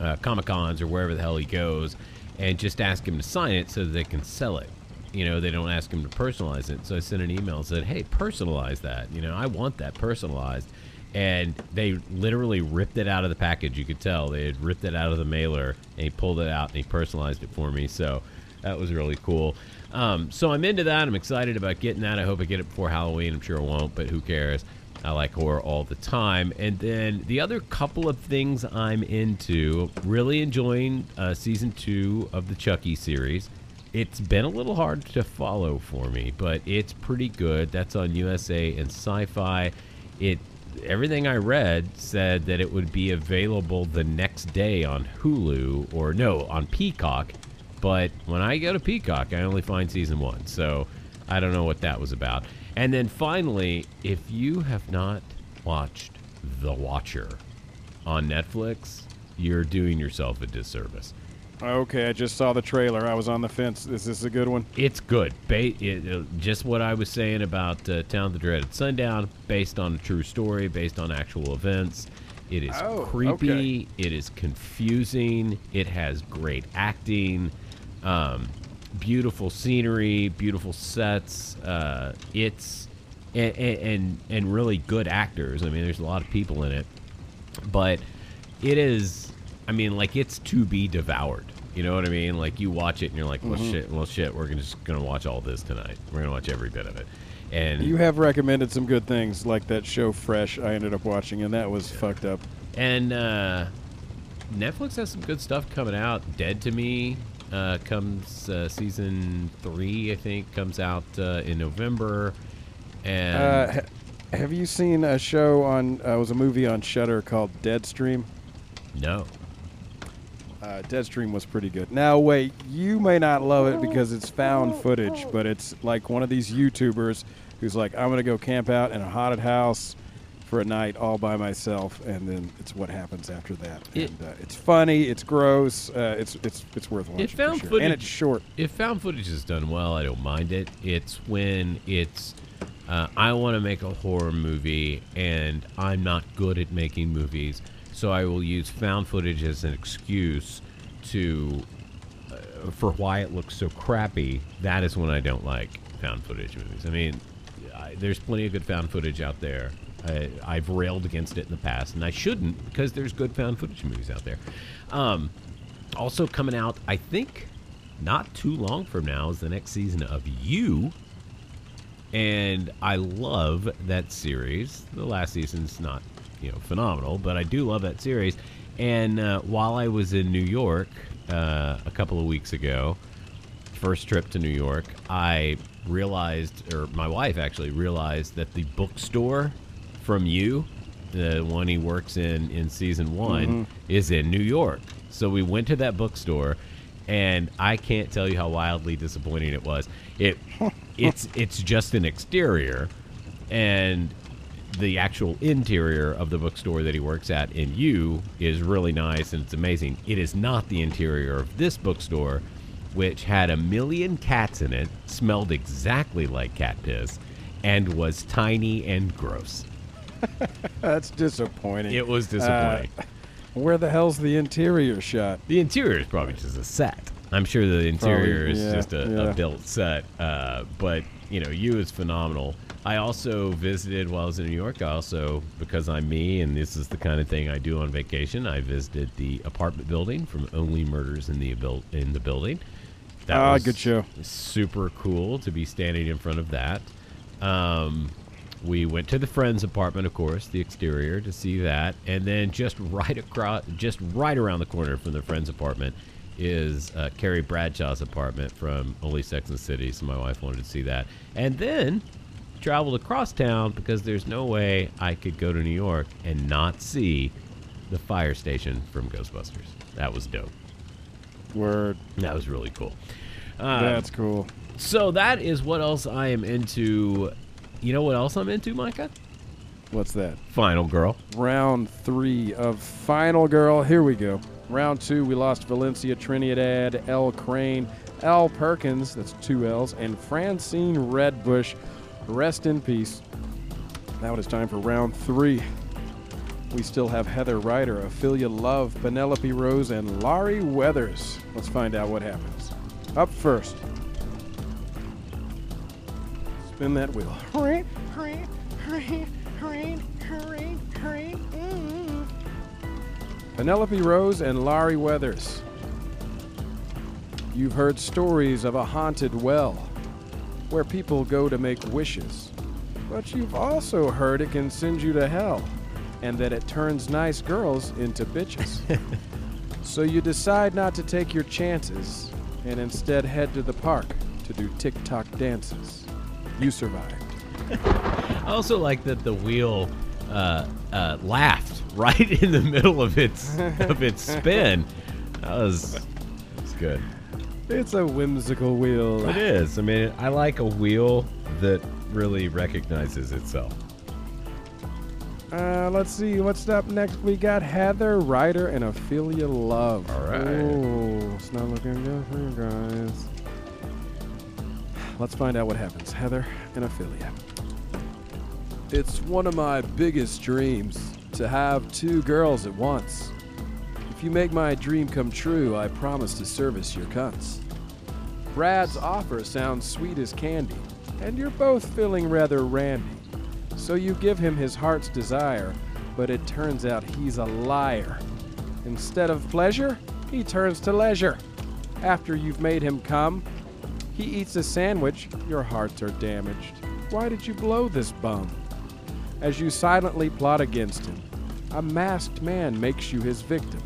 uh, Comic Cons or wherever the hell he goes and just ask him to sign it so that they can sell it. You know, they don't ask him to personalize it. So I sent an email and said, hey, personalize that. You know, I want that personalized. And they literally ripped it out of the package. You could tell they had ripped it out of the mailer and he pulled it out and he personalized it for me. So that was really cool. Um, so I'm into that. I'm excited about getting that. I hope I get it before Halloween. I'm sure I won't, but who cares? I like horror all the time. And then the other couple of things I'm into, really enjoying uh, season two of the Chucky series. It's been a little hard to follow for me, but it's pretty good. That's on USA and Syfy. It everything I read said that it would be available the next day on Hulu or no, on Peacock. But when I go to Peacock, I only find season one. So I don't know what that was about. And then finally, if you have not watched The Watcher on Netflix, you're doing yourself a disservice. Okay, I just saw the trailer. I was on the fence. Is this a good one? It's good. Ba- it, uh, just what I was saying about uh, Town of the Dreaded Sundown, based on a true story, based on actual events. It is Oh, creepy. okay. It is confusing. It has great acting, um, beautiful scenery, beautiful sets. Uh, it's and, and and really good actors. I mean, there's a lot of people in it, but it is. I mean, like it's to be devoured. You know what I mean? Like you watch it and you're like, well, Mhm. shit, well, shit. We're just gonna watch all this tonight. We're gonna watch every bit of it. And You have recommended some good things, like that show Fresh. I ended up watching, and that was fucked up. And uh, Netflix has some good stuff coming out. Dead to Me uh, comes uh, season three, I think, comes out uh, in November. And Uh, ha- have you seen a show on? Uh, it was a movie on Shudder called Deadstream. no, Uh, Deadstream was pretty good. Now wait, you may not love it because it's found footage, but it's like one of these YouTubers who's like, I'm gonna go camp out in a haunted house for a night all by myself, and then it's what happens after that. It- and, uh, it's funny, it's gross, uh, it's it's it's worth watching. It found sure. footage, and it's short. If found footage is done well, I don't mind it. It's when it's uh, I want to make a horror movie and I'm not good at making movies, so I will use found footage as an excuse to uh, for why it looks so crappy. That is when I don't like found footage movies. I mean, I, there's plenty of good found footage out there. I, I've railed against it in the past, and I shouldn't because there's good found footage movies out there. Um, also coming out, I think, not too long from now is the next season of You. And I love that series. The last season's not, you know, phenomenal, but I do love that series. And uh, while I was in New York uh, a couple of weeks ago, first trip to New York, I realized, or my wife actually realized that the bookstore from you, the one he works in in season one, mm-hmm. is in New York. So we went to that bookstore, and I can't tell you how wildly disappointing it was. It, it's it's just an exterior, and the actual interior of the bookstore that he works at in you is really nice and it's amazing. It is not the interior of this bookstore, which had a million cats in it, smelled exactly like cat piss, and was tiny and gross. That's disappointing. It was disappointing. Where the hell's the interior shot? the interior is probably just a set. I'm sure the interior is yeah, just a, yeah. a built set. Uh, but you know, you is phenomenal. I also visited while I was in New York. I also, because I'm me, and this is the kind of thing I do on vacation, I visited the apartment building from Only Murders in the Abil- in the building. That Ah, was good show. Super cool to be standing in front of that. Um, we went to the friend's apartment, of course, the exterior to see that, and then just right across, just right around the corner from the friend's apartment is uh, Carrie Bradshaw's apartment from Only Sex and the City. So my wife wanted to see that, and then traveled across town because there's no way I could go to New York and not see the fire station from Ghostbusters. That was dope. Word. That was really cool. Um, That's cool. so that is what else I am into. You know what else I'm into, Micah? What's that? Final Girl. Round three of Final Girl. Here we go. Round two, we lost Valencia Trinidad, L. Crane, L. Perkins, that's two L's, and Francine Redbush. Rest in peace. Now it is time for round three. We still have Heather Ryder, Ophelia Love, Penelope Rose, and Laurie Weathers. Let's find out what happens. Up first. Spin that wheel. Hurry, hurry, hurry, hurry, hurry, hurry. Mm. Penelope Rose and Laurie Weathers. You've heard stories of a haunted well where people go to make wishes. But you've also heard it can send you to hell and that it turns nice girls into bitches. so you decide not to take your chances and instead head to the park to do TikTok dances. You survived. I also like that the wheel uh, uh, laughed right in the middle of its of its spin. That was, was good. It's a whimsical wheel. It is. I mean, I like a wheel that really recognizes itself. Uh, let's see what's up next. We got Heather Ryder and Ophelia Love. All right. Oh, it's not looking good for you guys. Let's find out what happens. Heather and Ophelia. It's one of my biggest dreams to have two girls at once. If you make my dream come true, I promise to service your cunts. Brad's offer sounds sweet as candy, and you're both feeling rather randy. So you give him his heart's desire, but it turns out he's a liar. Instead of pleasure, he turns to leisure. After you've made him come, he eats a sandwich, your hearts are damaged. Why did you blow this bum? As you silently plot against him, a masked man makes you his victim.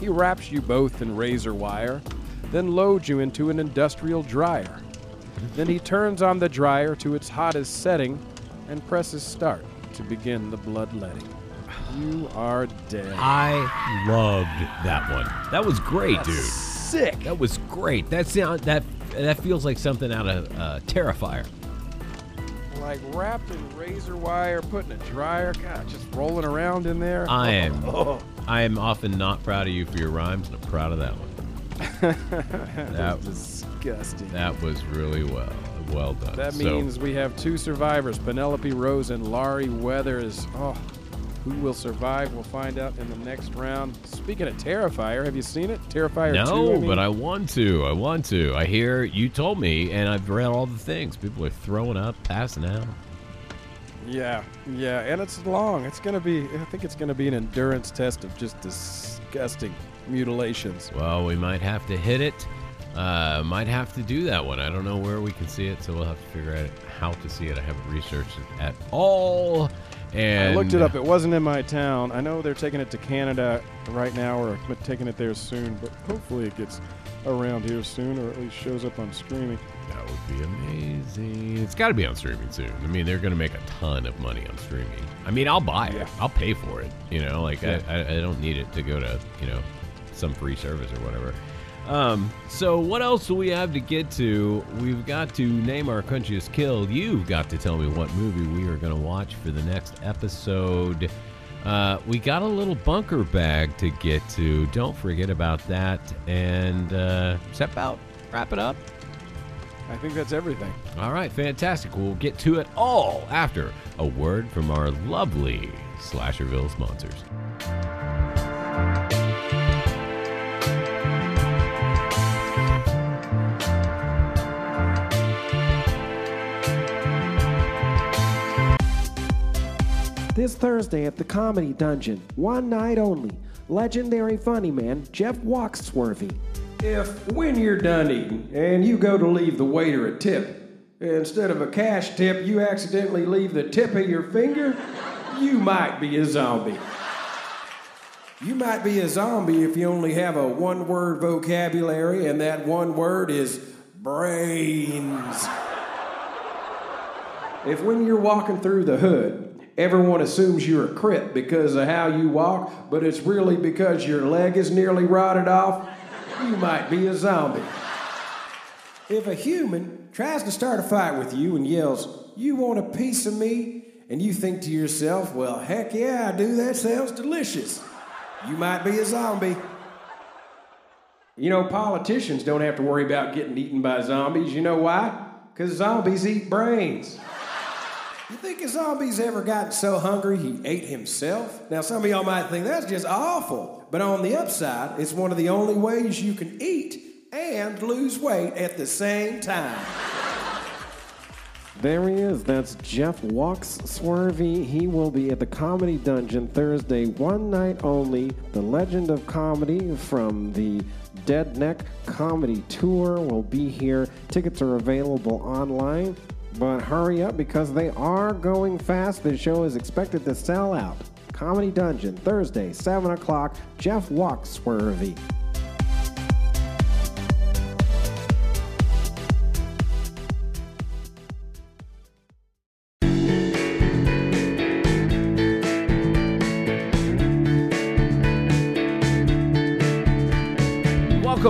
He wraps you both in razor wire, then loads you into an industrial dryer. Then he turns on the dryer to its hottest setting and presses start to begin the bloodletting. You are dead. I loved that one. That was great, dude. Sick. That was great. That sound that that feels like something out of uh, Terrifier. Like wrapped in razor wire, put in a dryer, God, just rolling around in there. I am. Oh, I am often not proud of you for your rhymes, and I'm proud of that one. that That- was disgusting. That was really well well done. That So- means we have two survivors, Penelope Rose and Laurie Weathers. Oh, who will survive? We'll find out in the next round. Speaking of Terrifier, have you seen it? Terrifier 2? No, I mean? but I want to. I want to. I hear you told me, and I've read all the things. People are throwing up, passing out. Yeah, yeah, and it's long. It's gonna be. I think it's gonna be an endurance test of just disgusting mutilations. Well, we might have to hit it. Uh, might have to do that one. I don't know where we can see it, so we'll have to figure out how to see it. I haven't researched it at all. And I looked it up. It wasn't in my town. I know they're taking it to Canada right now, or taking it there soon. But hopefully, it gets around here soon, or at least shows up on streaming. That would be amazing. It's got to be on streaming soon. I mean, they're going to make a ton of money on streaming. I mean, I'll buy it. Yeah. I'll pay for it. You know, like Yeah. I, I, I don't need it to go to you know some free service or whatever. Um, so what else do we have to get to? We've got to name our country is killed. You've got to tell me what movie we are going to watch for the next episode. Uh, we got a little bunker bag to get to. Don't forget about that. And uh, step out. Wrap it up. I think that's everything. All right, fantastic. We'll get to it all after a word from our lovely Slasherville sponsors. This Thursday at the Comedy Dungeon, one night only, legendary funny man Jeff Walksworthy. If, when you're done eating and you go to leave the waiter a tip, instead of a cash tip, you accidentally leave the tip of your finger, you might be a zombie. You might be a zombie if you only have a one word vocabulary, and that one word is brains. If when you're walking through the hood, everyone assumes you're a crip because of how you walk, but it's really because your leg is nearly rotted off, you might be a zombie. If a human tries to start a fight with you and yells, You want a piece of me? And you think to yourself, Well, heck yeah, I do. That sounds delicious. You might be a zombie. You know, politicians don't have to worry about getting eaten by zombies. You know why? Because zombies eat brains. You think a zombie's ever gotten so hungry he ate himself? Now, some of y'all might think that's just awful. But on the upside, it's one of the only ways you can eat and lose weight at the same time. There he is. That's Jeff Walks Swervy. He will be at the Comedy Dungeon Thursday, one night only. The Legend of Comedy from the Dead Neck Comedy Tour will be here. Tickets are available online, but hurry up because they are going fast. The show is expected to sell out. Comedy Dungeon Thursday, 7 o'clock. Jeff Walks Swervy.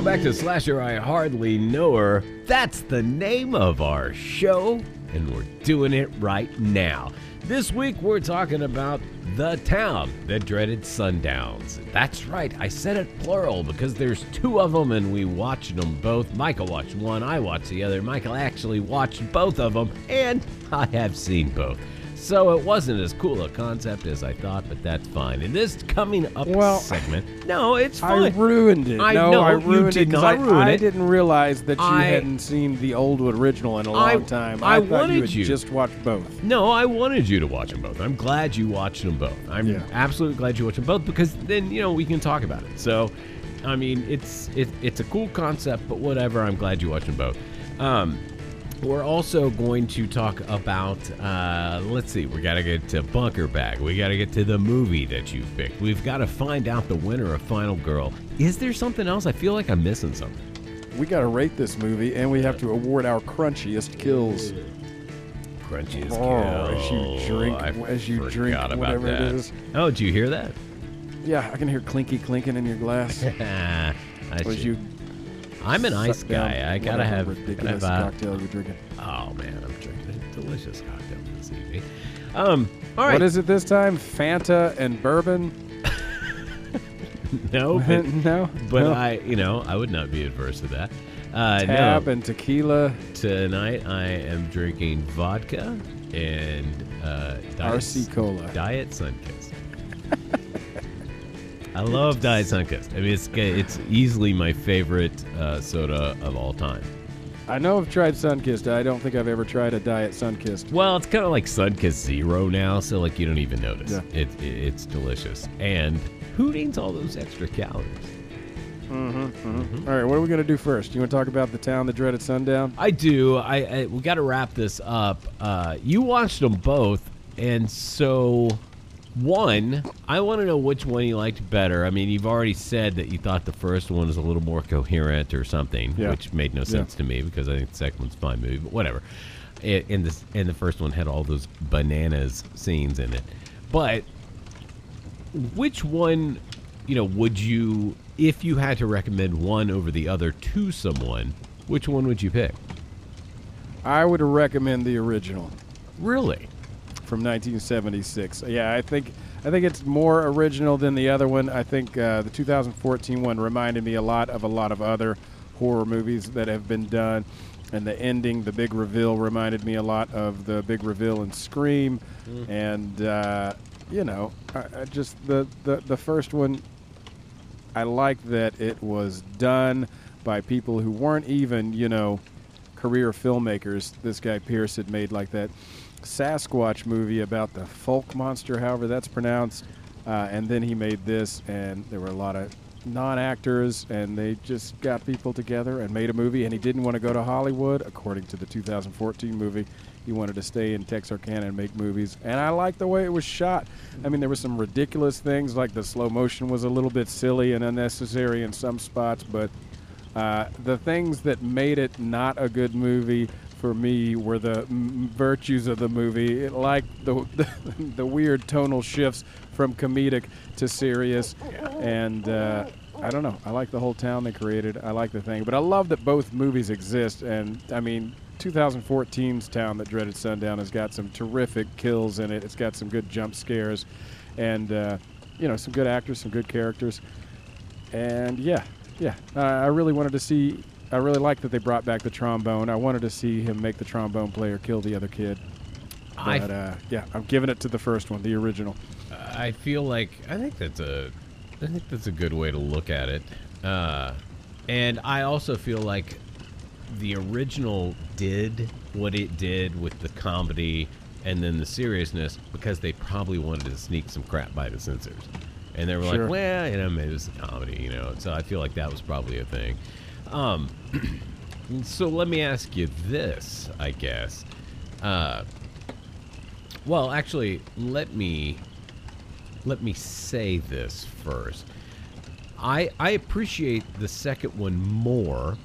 Back to Slasher I Hardly Know Her. That's the name of our show, and we're doing it right now. This week we're talking about the town that dreaded sundowns. That's right, I said it plural because there's two of them and we watched them both. Michael watched one, I watched the other. Michael actually watched both of them, and I have seen both. So it wasn't as cool a concept as I thought, but that's fine. In this coming up Well, segment, no, it's fine. I ruined it. I no, know, I you ruined did it not I, ruin I it. didn't realize that you I- hadn't seen the old original in a long I- time. I thought wanted you had you. just watched both. No, I wanted you to watch them both. I'm glad you watched them both. I'm Yeah. absolutely glad you watched them both because then you know we can talk about it. So, I mean, it's it, it's a cool concept, but whatever. I'm glad you watched them both. Um, we're also going to talk about. Uh, let's see. We got to get to Bunker Bag. We got to get to the movie that you picked. We've got to find out the winner of Final Girl. Is there something else? I feel like I'm missing something. We got to rate this movie, and we have to award our crunchiest kills. Crunchy as Oh, as you drink- I as you forgot drink about whatever it that. is. Oh, did you hear that? Yeah, I can hear clinky clinking in your glass. I as should- you I'm an ice guy. I gotta have, gotta ridiculous have uh, cocktail you're drinking. Oh man, I'm drinking a delicious cocktail this evening. Um, all right. What is it this time? Fanta and bourbon? no, but, no, but no. I, you know, I would not be adverse to that. Uh, Tab no, and tequila. tonight I am drinking vodka and uh, diet, RC Cola. Diet Sunkist. I love Diet Sunkist. I mean, it's it's easily my favorite uh, soda of all time. I know I've tried Sunkist. I don't think I've ever tried a diet Sunkist. Well, it's kind of like Sunkist Zero now, so like you don't even notice. Yeah. It, it it's delicious. And who needs all those extra calories? Mm-hmm, All right, what are we gonna do first? You want to talk about the town that dreaded sundown? I do. I, I we got to wrap this up. Uh, you watched them both, and so One, I want to know which one you liked better. I mean, you've already said that you thought the first one was a little more coherent or something, Yeah. which made no sense to me because I think the second one's a fine movie, but whatever. I- In this, and the first one had all those bananas scenes in it. But which one, you know, would you, if you had to recommend one over the other to someone, which one would you pick? I would recommend the original Really? From 1976. Yeah, I think I think it's more original than the other one. I think uh, the 2014 one reminded me a lot of a lot of other horror movies that have been done. And the ending, the big reveal, reminded me a lot of the big reveal in Scream. And uh, you know, I, I just the, the the first one I like that it was done by people who weren't even, you know, career filmmakers. This guy Pierce had made like that Sasquatch movie about the Fouke monster, however that's pronounced. Uh, and then he made this, and there were a lot of non actors, and they just got people together and made a movie. And he didn't want to go to Hollywood, according to the 2014 movie. He wanted to stay in Texarkana and make movies. And I liked the way it was shot. I mean, there were some ridiculous things, like the slow motion was a little bit silly and unnecessary in some spots, but uh, the things that made it not a good movie for me were the m- virtues of the movie, It- like the, the the weird tonal shifts from comedic to serious, and uh, I don't know. I like the whole town they created. I like the thing, but I love that both movies exist. And I mean, 2014's Town that dreaded sundown has got some terrific kills in it. It's got some good jump scares, and uh, you know, some good actors, some good characters. And yeah, yeah, uh, I really wanted to see. I really like that they brought back the trombone. I wanted to see him make the trombone player kill the other kid. I- But uh, yeah, I'm giving it to the first one, the original. I feel like I think that's a I think that's a good way to look at it. Uh, and I also feel like the original did what it did with the comedy and then the seriousness because they probably wanted to sneak some crap by the censors. And they were Sure. like, well, you know, maybe it was a comedy, you know. So I feel like that was probably a thing. Um, so let me ask you this, I guess. Uh, well, actually, let me let me say this first. I I appreciate the second one more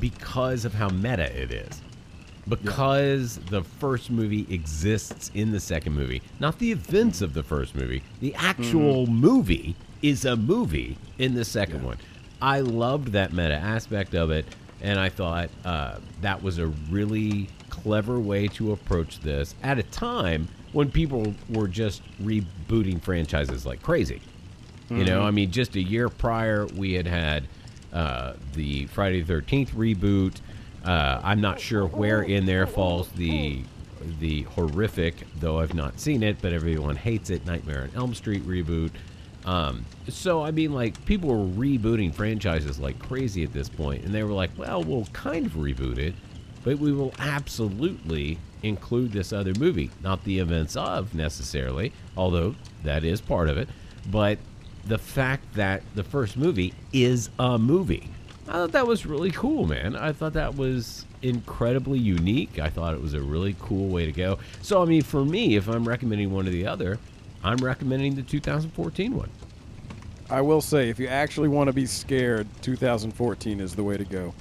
because of how meta it is. Because the first movie exists in the second movie, not the events of the first movie. The actual movie is a movie in the second one. I loved that meta aspect of it, and I thought uh, that was a really clever way to approach this at a time when people were just rebooting franchises like crazy. You know, I mean, just a year prior, we had had uh, the Friday the Thirteenth reboot. Uh, I'm not sure where in there falls the the horrific, though I've not seen it, but everyone hates it. Nightmare on Elm Street reboot. Um, so I mean, like people were rebooting franchises like crazy at this point, and they were like, "Well, we'll kind of reboot it, but we will absolutely include this other movie, not the events of necessarily, although that is part of it, but the fact that the first movie is a movie. I thought that was really cool, man. I thought that was incredibly unique. I thought it was a really cool way to go. So, I mean, for me, if I'm recommending one or the other, I'm recommending the 2014 one. I will say, if you actually want to be scared, 2014 is the way to go.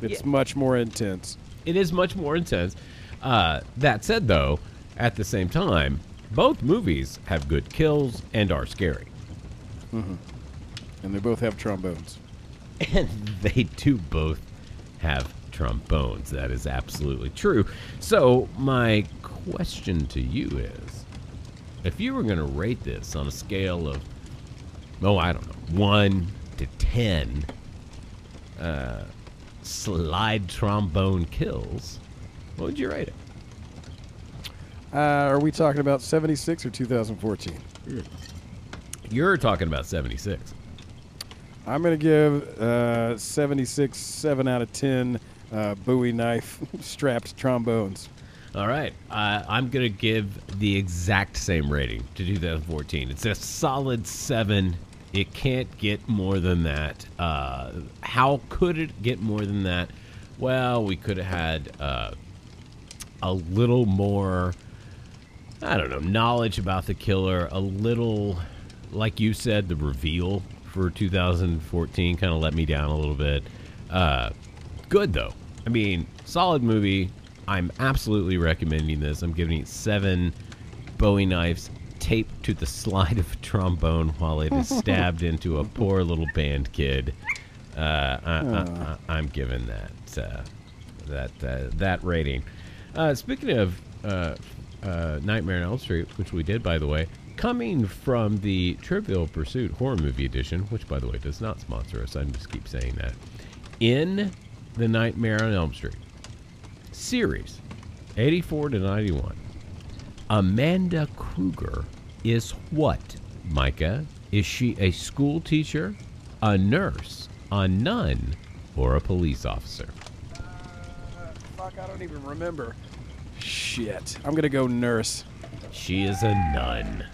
It's Yeah. much more intense. It is much more intense. Uh, that said, though, at the same time, both movies have good kills and are scary. Mm-hmm. And they both have trombones. And they do both have trombones. That is absolutely true. So, my question to you is if you were going to rate this on a scale of, oh, I don't know, 1 to 10 uh, slide trombone kills, what would you rate it? Uh, are we talking about 76 or 2014? You're talking about 76. I'm going to give uh, 76 7 out of 10 uh, Bowie knife strapped trombones. All right. Uh, I'm going to give the exact same rating to 2014. It's a solid seven. It can't get more than that. Uh, how could it get more than that? Well, we could have had uh, a little more. I don't know, knowledge about the killer, a little, like you said, the reveal for 2014 kind of let me down a little bit. Uh, good though. I mean, solid movie. I'm absolutely recommending this. I'm giving it seven Bowie knives taped to the slide of a trombone while it is stabbed into a poor little band kid. Uh, I, I, am giving that uh, that uh, that rating. Uh, speaking of uh, uh, Nightmare on Elm Street, which we did, by the way, coming from the Trivial Pursuit Horror Movie Edition, which, by the way, does not sponsor us. I just keep saying that. In the Nightmare on Elm Street series, 84 to 91, Amanda Krueger is what, Micah? Is she a school teacher, a nurse, a nun, or a police officer? Fuck, I don't even remember. Shit. I'm gonna go nurse. She is a nun.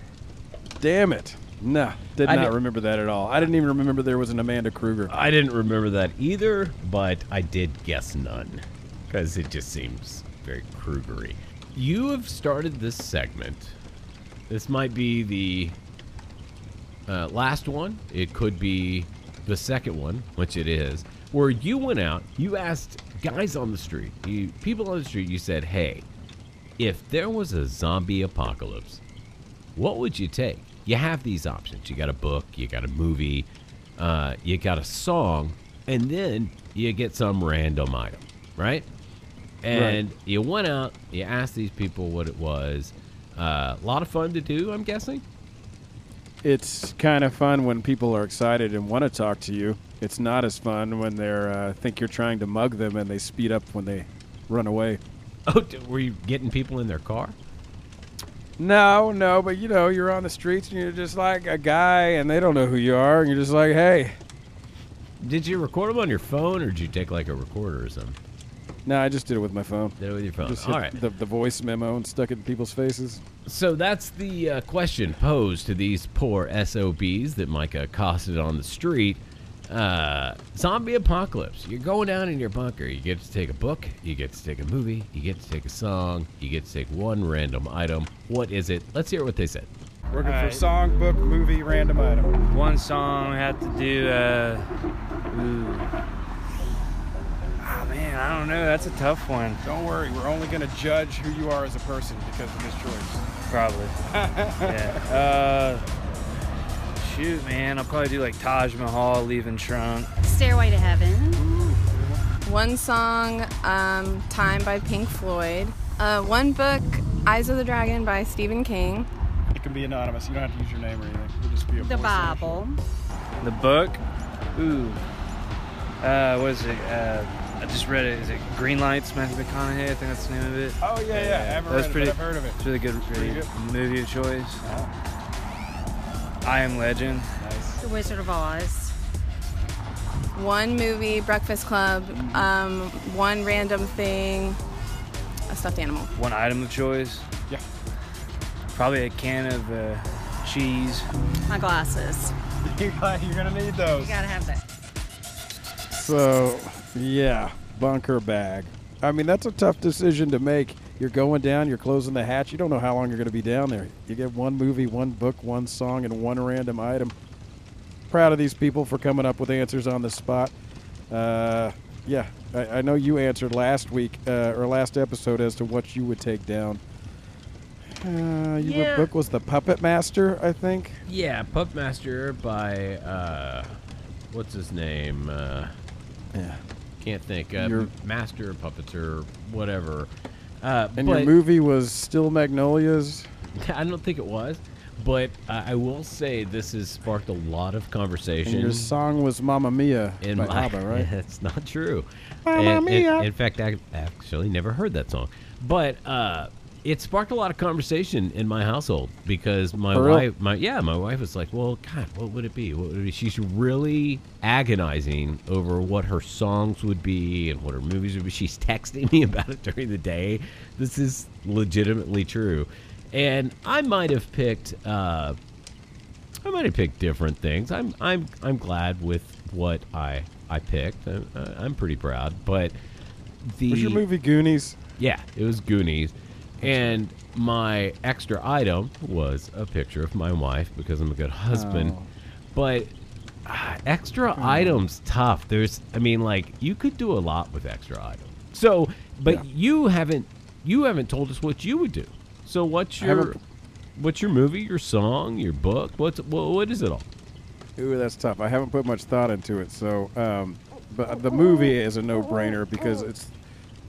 Damn it. Nah, did I not remember that at all. I didn't even remember there was an Amanda Krueger. I didn't remember that either, but I did guess nun because it just seems very Krugery. You have started this segment. This might be the uh, last one. It could be the second one, which it is, where you went out, you asked guys on the street, you, people on the street, you said, hey, if there was a zombie apocalypse, what would you take? You have these options. You got a book, you got a movie, uh, you got a song, and then you get some random item, right? And you went out, you asked these people what it was. Uh, a lot of fun to do, I'm guessing. It's kind of fun when people are excited and want to talk to you. It's not as fun when they're uh, think you're trying to mug them and they speed up when they run away. Oh, were you getting people in their car? No, no, but you know, you're on the streets and you're just like a guy and they don't know who you are and you're just like, hey. Did you record them on your phone or did you take like a recorder or something? No, I just did it with my phone. Did it with your phone. Just hit All right. the, the voice memo and stuck it in people's faces. So that's the uh, question posed to these poor SOBs that Micah accosted on the street. Uh, zombie apocalypse. You're going down in your bunker. You get to take a book, you get to take a movie, you get to take a song, you get to take one random item. What is it? Let's hear what they said. Working for song, book, movie, random item. One song I have to do. Uh, ooh. Oh man, I don't know. That's a tough one. Don't worry, we're only going to judge who you are as a person because of this choice. Probably. yeah. Uh, shoot, man. I'll probably do like Taj Mahal, Leaving Trunk. Stairway to Heaven. One song, um, Time by Pink Floyd. Uh, one book, Eyes of the Dragon by Stephen King. It can be anonymous. You don't have to use your name or anything. It'll just be a The voice Bible. The book. Ooh. Uh, what is it? Uh, I just read it. Is it Green Lights? Matthew McConaughey. I think that's the name of it. Oh, yeah, yeah. I haven't That was read it, pretty, I've heard of it. It's really good. Really good. movie of choice. I Am Legend. The Wizard of Oz. One movie, Breakfast Club. Um, one random thing, a stuffed animal. One item of choice. Yeah. Probably a can of uh, cheese. My glasses. You're going to need those. You gotta have that. So, yeah, bunker bag. I mean, that's a tough decision to make. You're going down, you're closing the hatch. You don't know how long you're going to be down there. You get one movie, one book, one song, and one random item. Proud of these people for coming up with answers on the spot. Uh, yeah, I, I know you answered last week uh, or last episode as to what you would take down. Uh, your Yeah. book was The Puppet Master, I think. Yeah, Pup Master by uh, what's his name? Uh, yeah, can't think. Uh, Your- Master Puppetzer, whatever. Uh, And your movie was Steel Magnolias. I don't think it was, but uh, I will say this has sparked a lot of conversation. And your song was Mamma Mia in by my, ABBA, right? That's not true. Mamma and- Mia. in fact, I actually never heard that song, but uh, it sparked a lot of conversation in my household because my For real? wife, my yeah, my wife was like, "Well, God, what would it be? What would it be?" She's really agonizing over what her songs would be and what her movies would be. She's texting me about it during the day. This is legitimately true, and I might have picked. Uh, I might have picked different things. I'm I'm I'm glad with what I I picked. I'm, I'm pretty proud. But the Was your movie Goonies? Yeah, it was Goonies, And my extra item was a picture of my wife because I'm a good husband. Oh. But ah, extra items tough. There's I mean like you could do a lot with extra items. So, but Yeah. you haven't you haven't told us what you would do. So what's your what's your movie, your song, your book? What's what, what is it all? Ooh, that's tough. I haven't put much thought into it. So, um, but the movie is a no-brainer because it's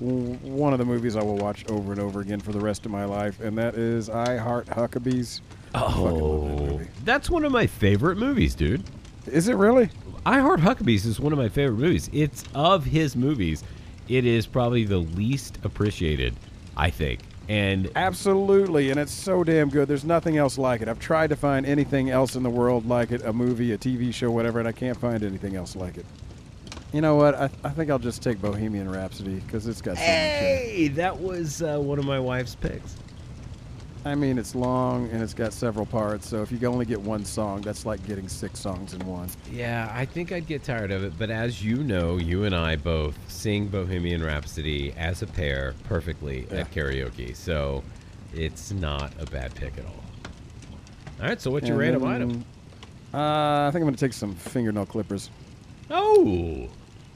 one of the movies I will watch over and over again for the rest of my life, and that is I Heart Huckabees. That Oh, movie. that's one of my favorite movies, dude. Is it really? I Heart Huckabees is one of my favorite movies. It's of his movies. It is probably the least appreciated, I think. And Absolutely, and it's so damn good. There's nothing else like it. I've tried to find anything else in the world like it, a movie, a TV show, whatever, and I can't find anything else like it. You know what? I, I think I'll just take Bohemian Rhapsody because it's got so much in it. hey, that was uh, one of my wife's picks. I mean, it's long and it's got several parts, so if you only get one song, that's like getting six songs in one. Yeah, I think I'd get tired of it. But as you know, you and I both sing Bohemian Rhapsody as a pair perfectly at karaoke. So it's not a bad pick at all. All right, so what's your And random then, item? Uh, I think I'm going to take some fingernail clippers. Oh,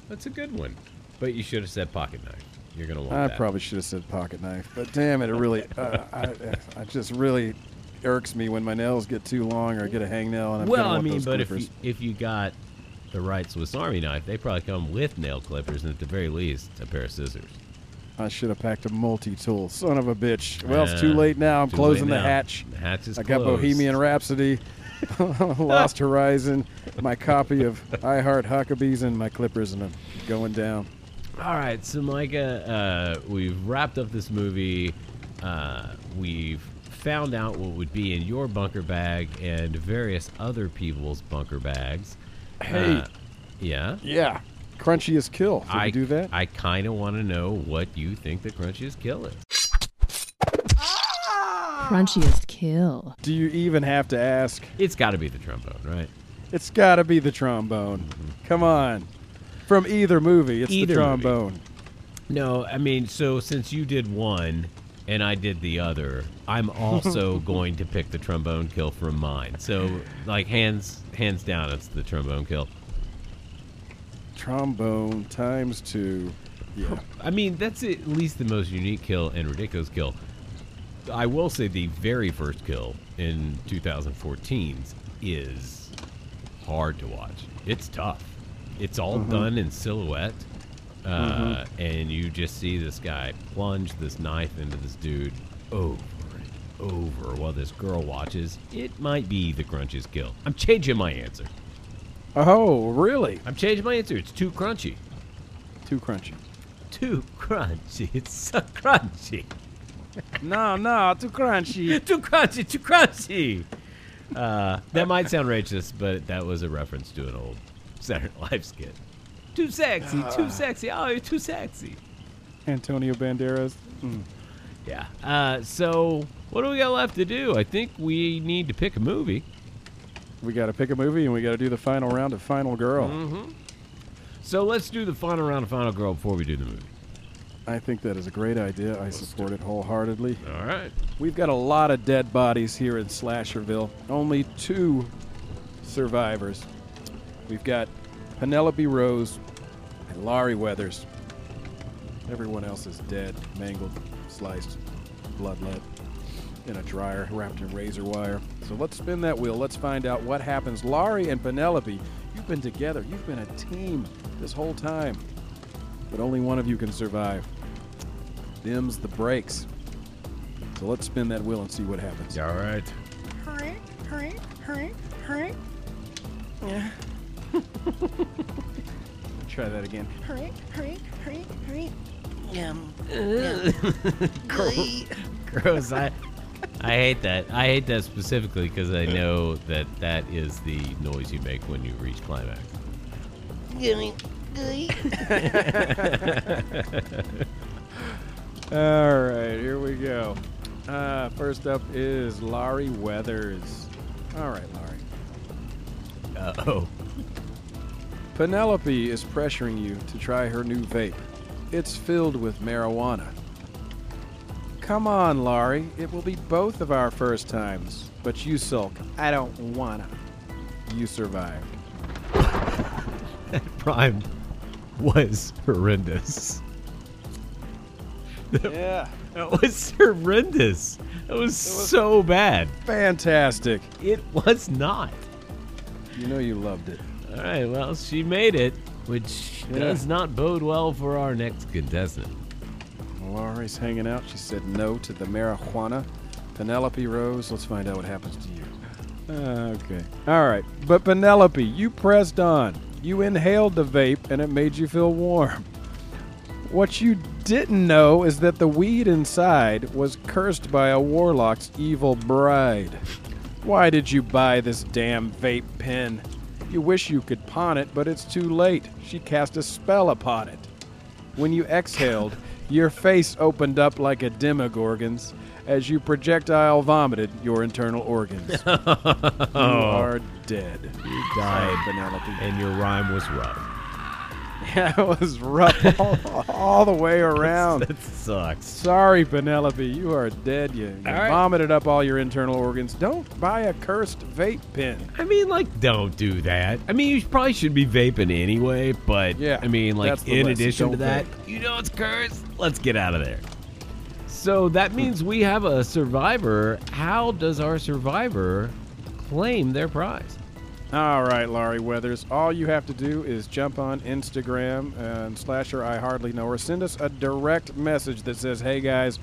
that's a good one. But you should have said pocket knife. You're going to want I that. probably should have said pocket knife, but damn it, it really, uh, I, I just really irks me when my nails get too long or I get a hangnail and I'm well, gonna I mean, but if you, if you got the right Swiss Army knife, they probably come with nail clippers and at the very least a pair of scissors. I should have packed a multi-tool. Son of a bitch. Well, it's too late now. I'm closing the now. hatch. The hatch is I got. Bohemian Rhapsody, Lost Horizon, my copy of I Heart Huckabees, and my clippers, and I'm going down. All right, so Micah, uh, we've wrapped up this movie. Uh, we've found out what would be in your bunker bag and various other people's bunker bags. Hey. Uh, yeah. Yeah. Crunchiest kill. Did I we do that? I kind of want to know what you think the crunchiest kill is. Crunchiest kill. Do you even have to ask? It's got to be the trombone, right? It's got to be the trombone. Mm-hmm. Come on. From either movie, it's Either the movie. trombone. No, I mean, so since you did one and I did the other, I'm also going to pick the trombone kill from mine. So, like hands hands down, it's the trombone kill. Trombone times two. Yeah. I mean, that's at least the most unique kill and ridiculous kill. I will say the very first kill in 2014's is hard to watch. It's tough. It's all Mhm. done in silhouette, uh, Mhm. and you just see this guy plunge this knife into this dude over and over while this girl watches. It might be the crunchiest kill. I'm changing my answer. Oh, really? I'm changing my answer. It's too crunchy. Too crunchy. Too crunchy. It's so crunchy. No, no, too crunchy. too crunchy, too crunchy. Uh, that might sound racist, but that was a reference to an old Saturday Night Live skit. Too sexy, too Ah. sexy. Oh, you're too sexy. Antonio Banderas. Mm. Yeah. Uh, so, what do we got left to do? I think we need to pick a movie. We got to pick a movie and we got to do the final round of Final Girl. Mm-hmm. So let's do the final round of Final Girl before we do the movie. I think that is a great idea. I support it wholeheartedly. All right. We've got a lot of dead bodies here in Slasherville. Only two survivors. We've got Penelope Rose and Laurie Weathers. Everyone else is dead, mangled, sliced, bloodlet in a dryer wrapped in razor wire. So let's spin that wheel. Let's find out what happens. Laurie and Penelope, you've been together. You've been a team this whole time. But only one of you can survive. Them's the brakes. So let's spin that wheel and see what happens. All right. Hurry, hurry, hurry, hurry. Yeah. Try that again. Hurry, hurry, hurry, hurry. Yum. Gross. Gross. I, I hate that. I hate that specifically because I know that that is the noise you make when you reach climax. Yummy. All right, here we go. Uh, first up is Laurie Weathers. All right, Laurie. Uh oh. Penelope is pressuring you to try her new vape. It's filled with marijuana. Come on, Laurie. It will be both of our first times. But you sulk. I don't wanna. You survived. That rhyme was horrendous. Yeah. That was horrendous. That was, so bad. Fantastic. It was not. You know you loved it. All right, well, she made it, which Yeah. does not bode well for our next contestant. Laurie's hanging out. She said no to the marijuana. Penelope Rose, let's find out what happens to you. Uh, okay. All right. But Penelope, you pressed on. You inhaled the vape and it made you feel warm. What you didn't know is that the weed inside was cursed by a warlock's evil bride. Why did you buy this damn vape pen? You wish you could pawn it, but it's too late. She cast a spell upon it. When you exhaled, your face opened up like a demogorgon's as you projectile vomited your internal organs. you are dead. You died, Penelope. and your rhyme was rough. Yeah, it was rough all, all the way around. That sucks. Sorry, Penelope, you are dead. You, you right. vomited up all your internal organs. Don't buy a cursed vape pen. I mean, like, don't do that. I mean, you probably should be vaping anyway, but Yeah, I mean, like, in lesson. addition to Don't that, vape. you know it's cursed. Let's get out of there. So that means we have a survivor. How does our survivor claim their prize? All right, Laurie Weathers. All you have to do is jump on Instagram and slasher I hardly know or Send us a direct message that says, "Hey guys,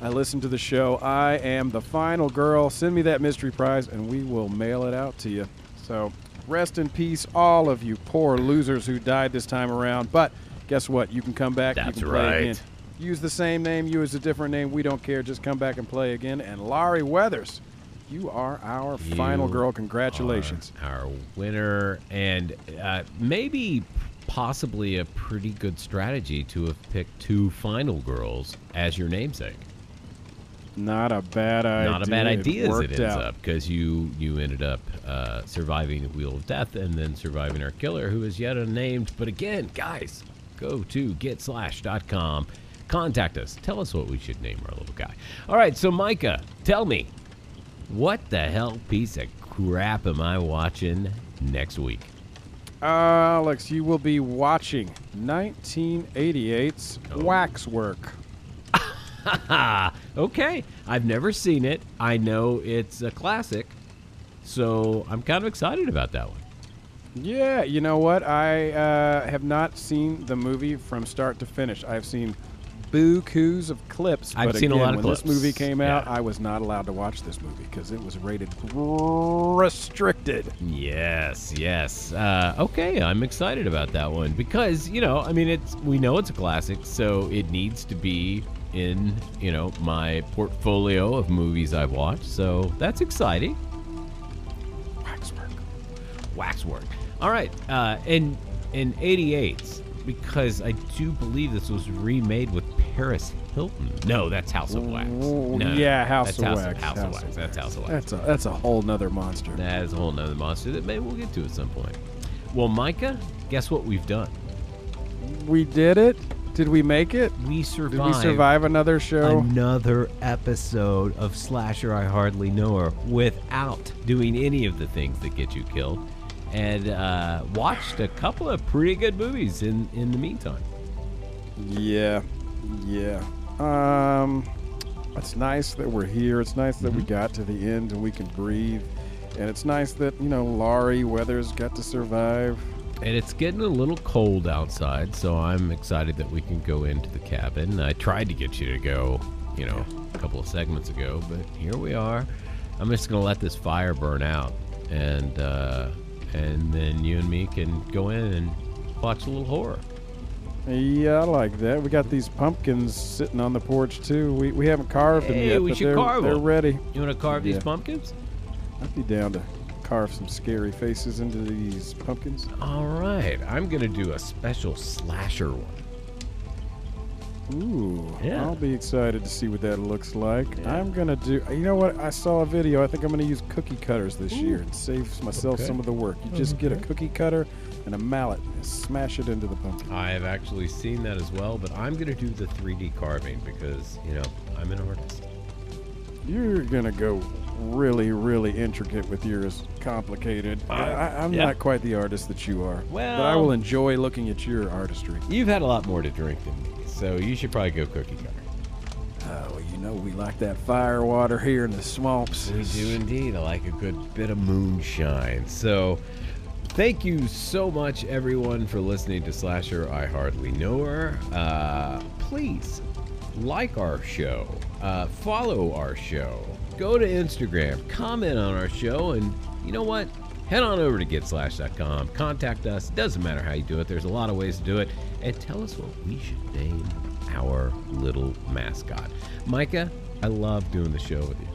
I listened to the show. I am the final girl. Send me that mystery prize, and we will mail it out to you." So, rest in peace, all of you poor losers who died this time around. But guess what? You can come back. That's you can play again. Use the same name. Use a different name. We don't care. Just come back and play again. And Laurie Weathers, you are our final girl. Congratulations. our winner, and uh, maybe possibly a pretty good strategy to have picked two final girls as your namesake. Not a bad idea. Not a bad idea as it ends out. up because you you ended up uh, surviving the wheel of death and then surviving our killer who is yet unnamed. But again, guys, go to getslash.com. Contact us. Tell us what we should name our little guy. All right, so Micah, tell me, what the hell piece of crap am I watching next week? Alex, you will be watching 1988's Oh. Waxwork. okay, I've never seen it. I know it's a classic, so I'm kind of excited about that one. Yeah, you know what? I uh, have not seen the movie from start to finish. I've seen boo-coos of clips. I've but seen a lot of when this movie came out, Yeah. I was not allowed to watch this movie because it was rated restricted. Yes, yes. Uh, okay, I'm excited about that one because you know, I mean, it's we know it's a classic, so it needs to be in you know my portfolio of movies I've watched. So that's exciting. Waxwork. Waxwork. All right, uh, in in '88, because I do believe this was remade with Paris Hilton. No, that's House of Wax. No, yeah, House that's of House Wax. House, of Wax. That's House of Wax. That's a that's a whole nother monster. That is a whole nother monster that maybe we'll get to at some point. Well, Micah, guess what we've done? We did it. Did we make it? We survived. Did we survive another show? another episode of Slasher I Hardly Know Her without doing any of the things that get you killed, and uh, watched a couple of pretty good movies in in the meantime. Yeah, yeah. Um, it's nice that we're here. It's nice that Mm-hmm. we got to the end and we can breathe. And it's nice that you know Laurie Weathers got to survive. And it's getting a little cold outside, so I'm excited that we can go into the cabin. I tried to get you to go, you know, a couple of segments ago, but here we are. I'm just gonna let this fire burn out, and uh, and then you and me can go in and watch a little horror. Yeah, I like that. We got these pumpkins sitting on the porch too. We, we haven't carved them Hey, yet, we but should they're, carve they're them. ready. You want to carve Yeah. these pumpkins? I'd be down to carve some scary faces into these pumpkins. All right, I'm gonna do a special slasher one. Ooh, Yeah. I'll be excited to see what that looks like. I'm gonna do. You know what? I saw a video. I think I'm gonna use cookie cutters this year and save myself Okay. some of the work. You just get a cookie cutter and a mallet and smash it into the pumpkin. I have actually seen that as well, but I'm going to do the 3D carving because, you know, I'm an artist. You're gonna go really, really intricate with yours. Complicated. I, I, I'm yeah. not quite the artist that you are. but I will enjoy looking at your artistry. You've had a lot more to drink than me, so you should probably go cookie cutter. Oh, well, you know we like that fire water here in the swamps. We do indeed. I like a good bit of moonshine. So, thank you so much, everyone, for listening to Slasher I Hardly Know Her. Uh, please like our show, uh, follow our show, go to Instagram, comment on our show, and you know what? Head on over to getslash.com, contact us. Doesn't matter how you do it, there's a lot of ways to do it, and tell us what we should name our little mascot. Micah, I love doing the show with you.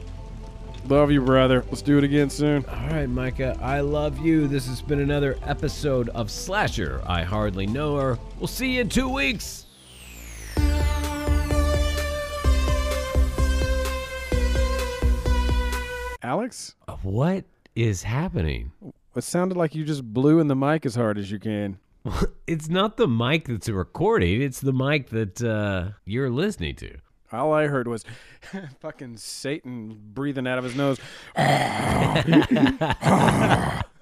Love you, brother. Let's do it again soon. All right, Micah, I love you. This has been another episode of Slasher. I hardly know her. We'll see you in two weeks. Alex? What is happening? It sounded like you just blew in the mic as hard as you can. It's not the mic that's recording, it's the mic that uh, you're listening to. All I heard was fucking Satan breathing out of his nose.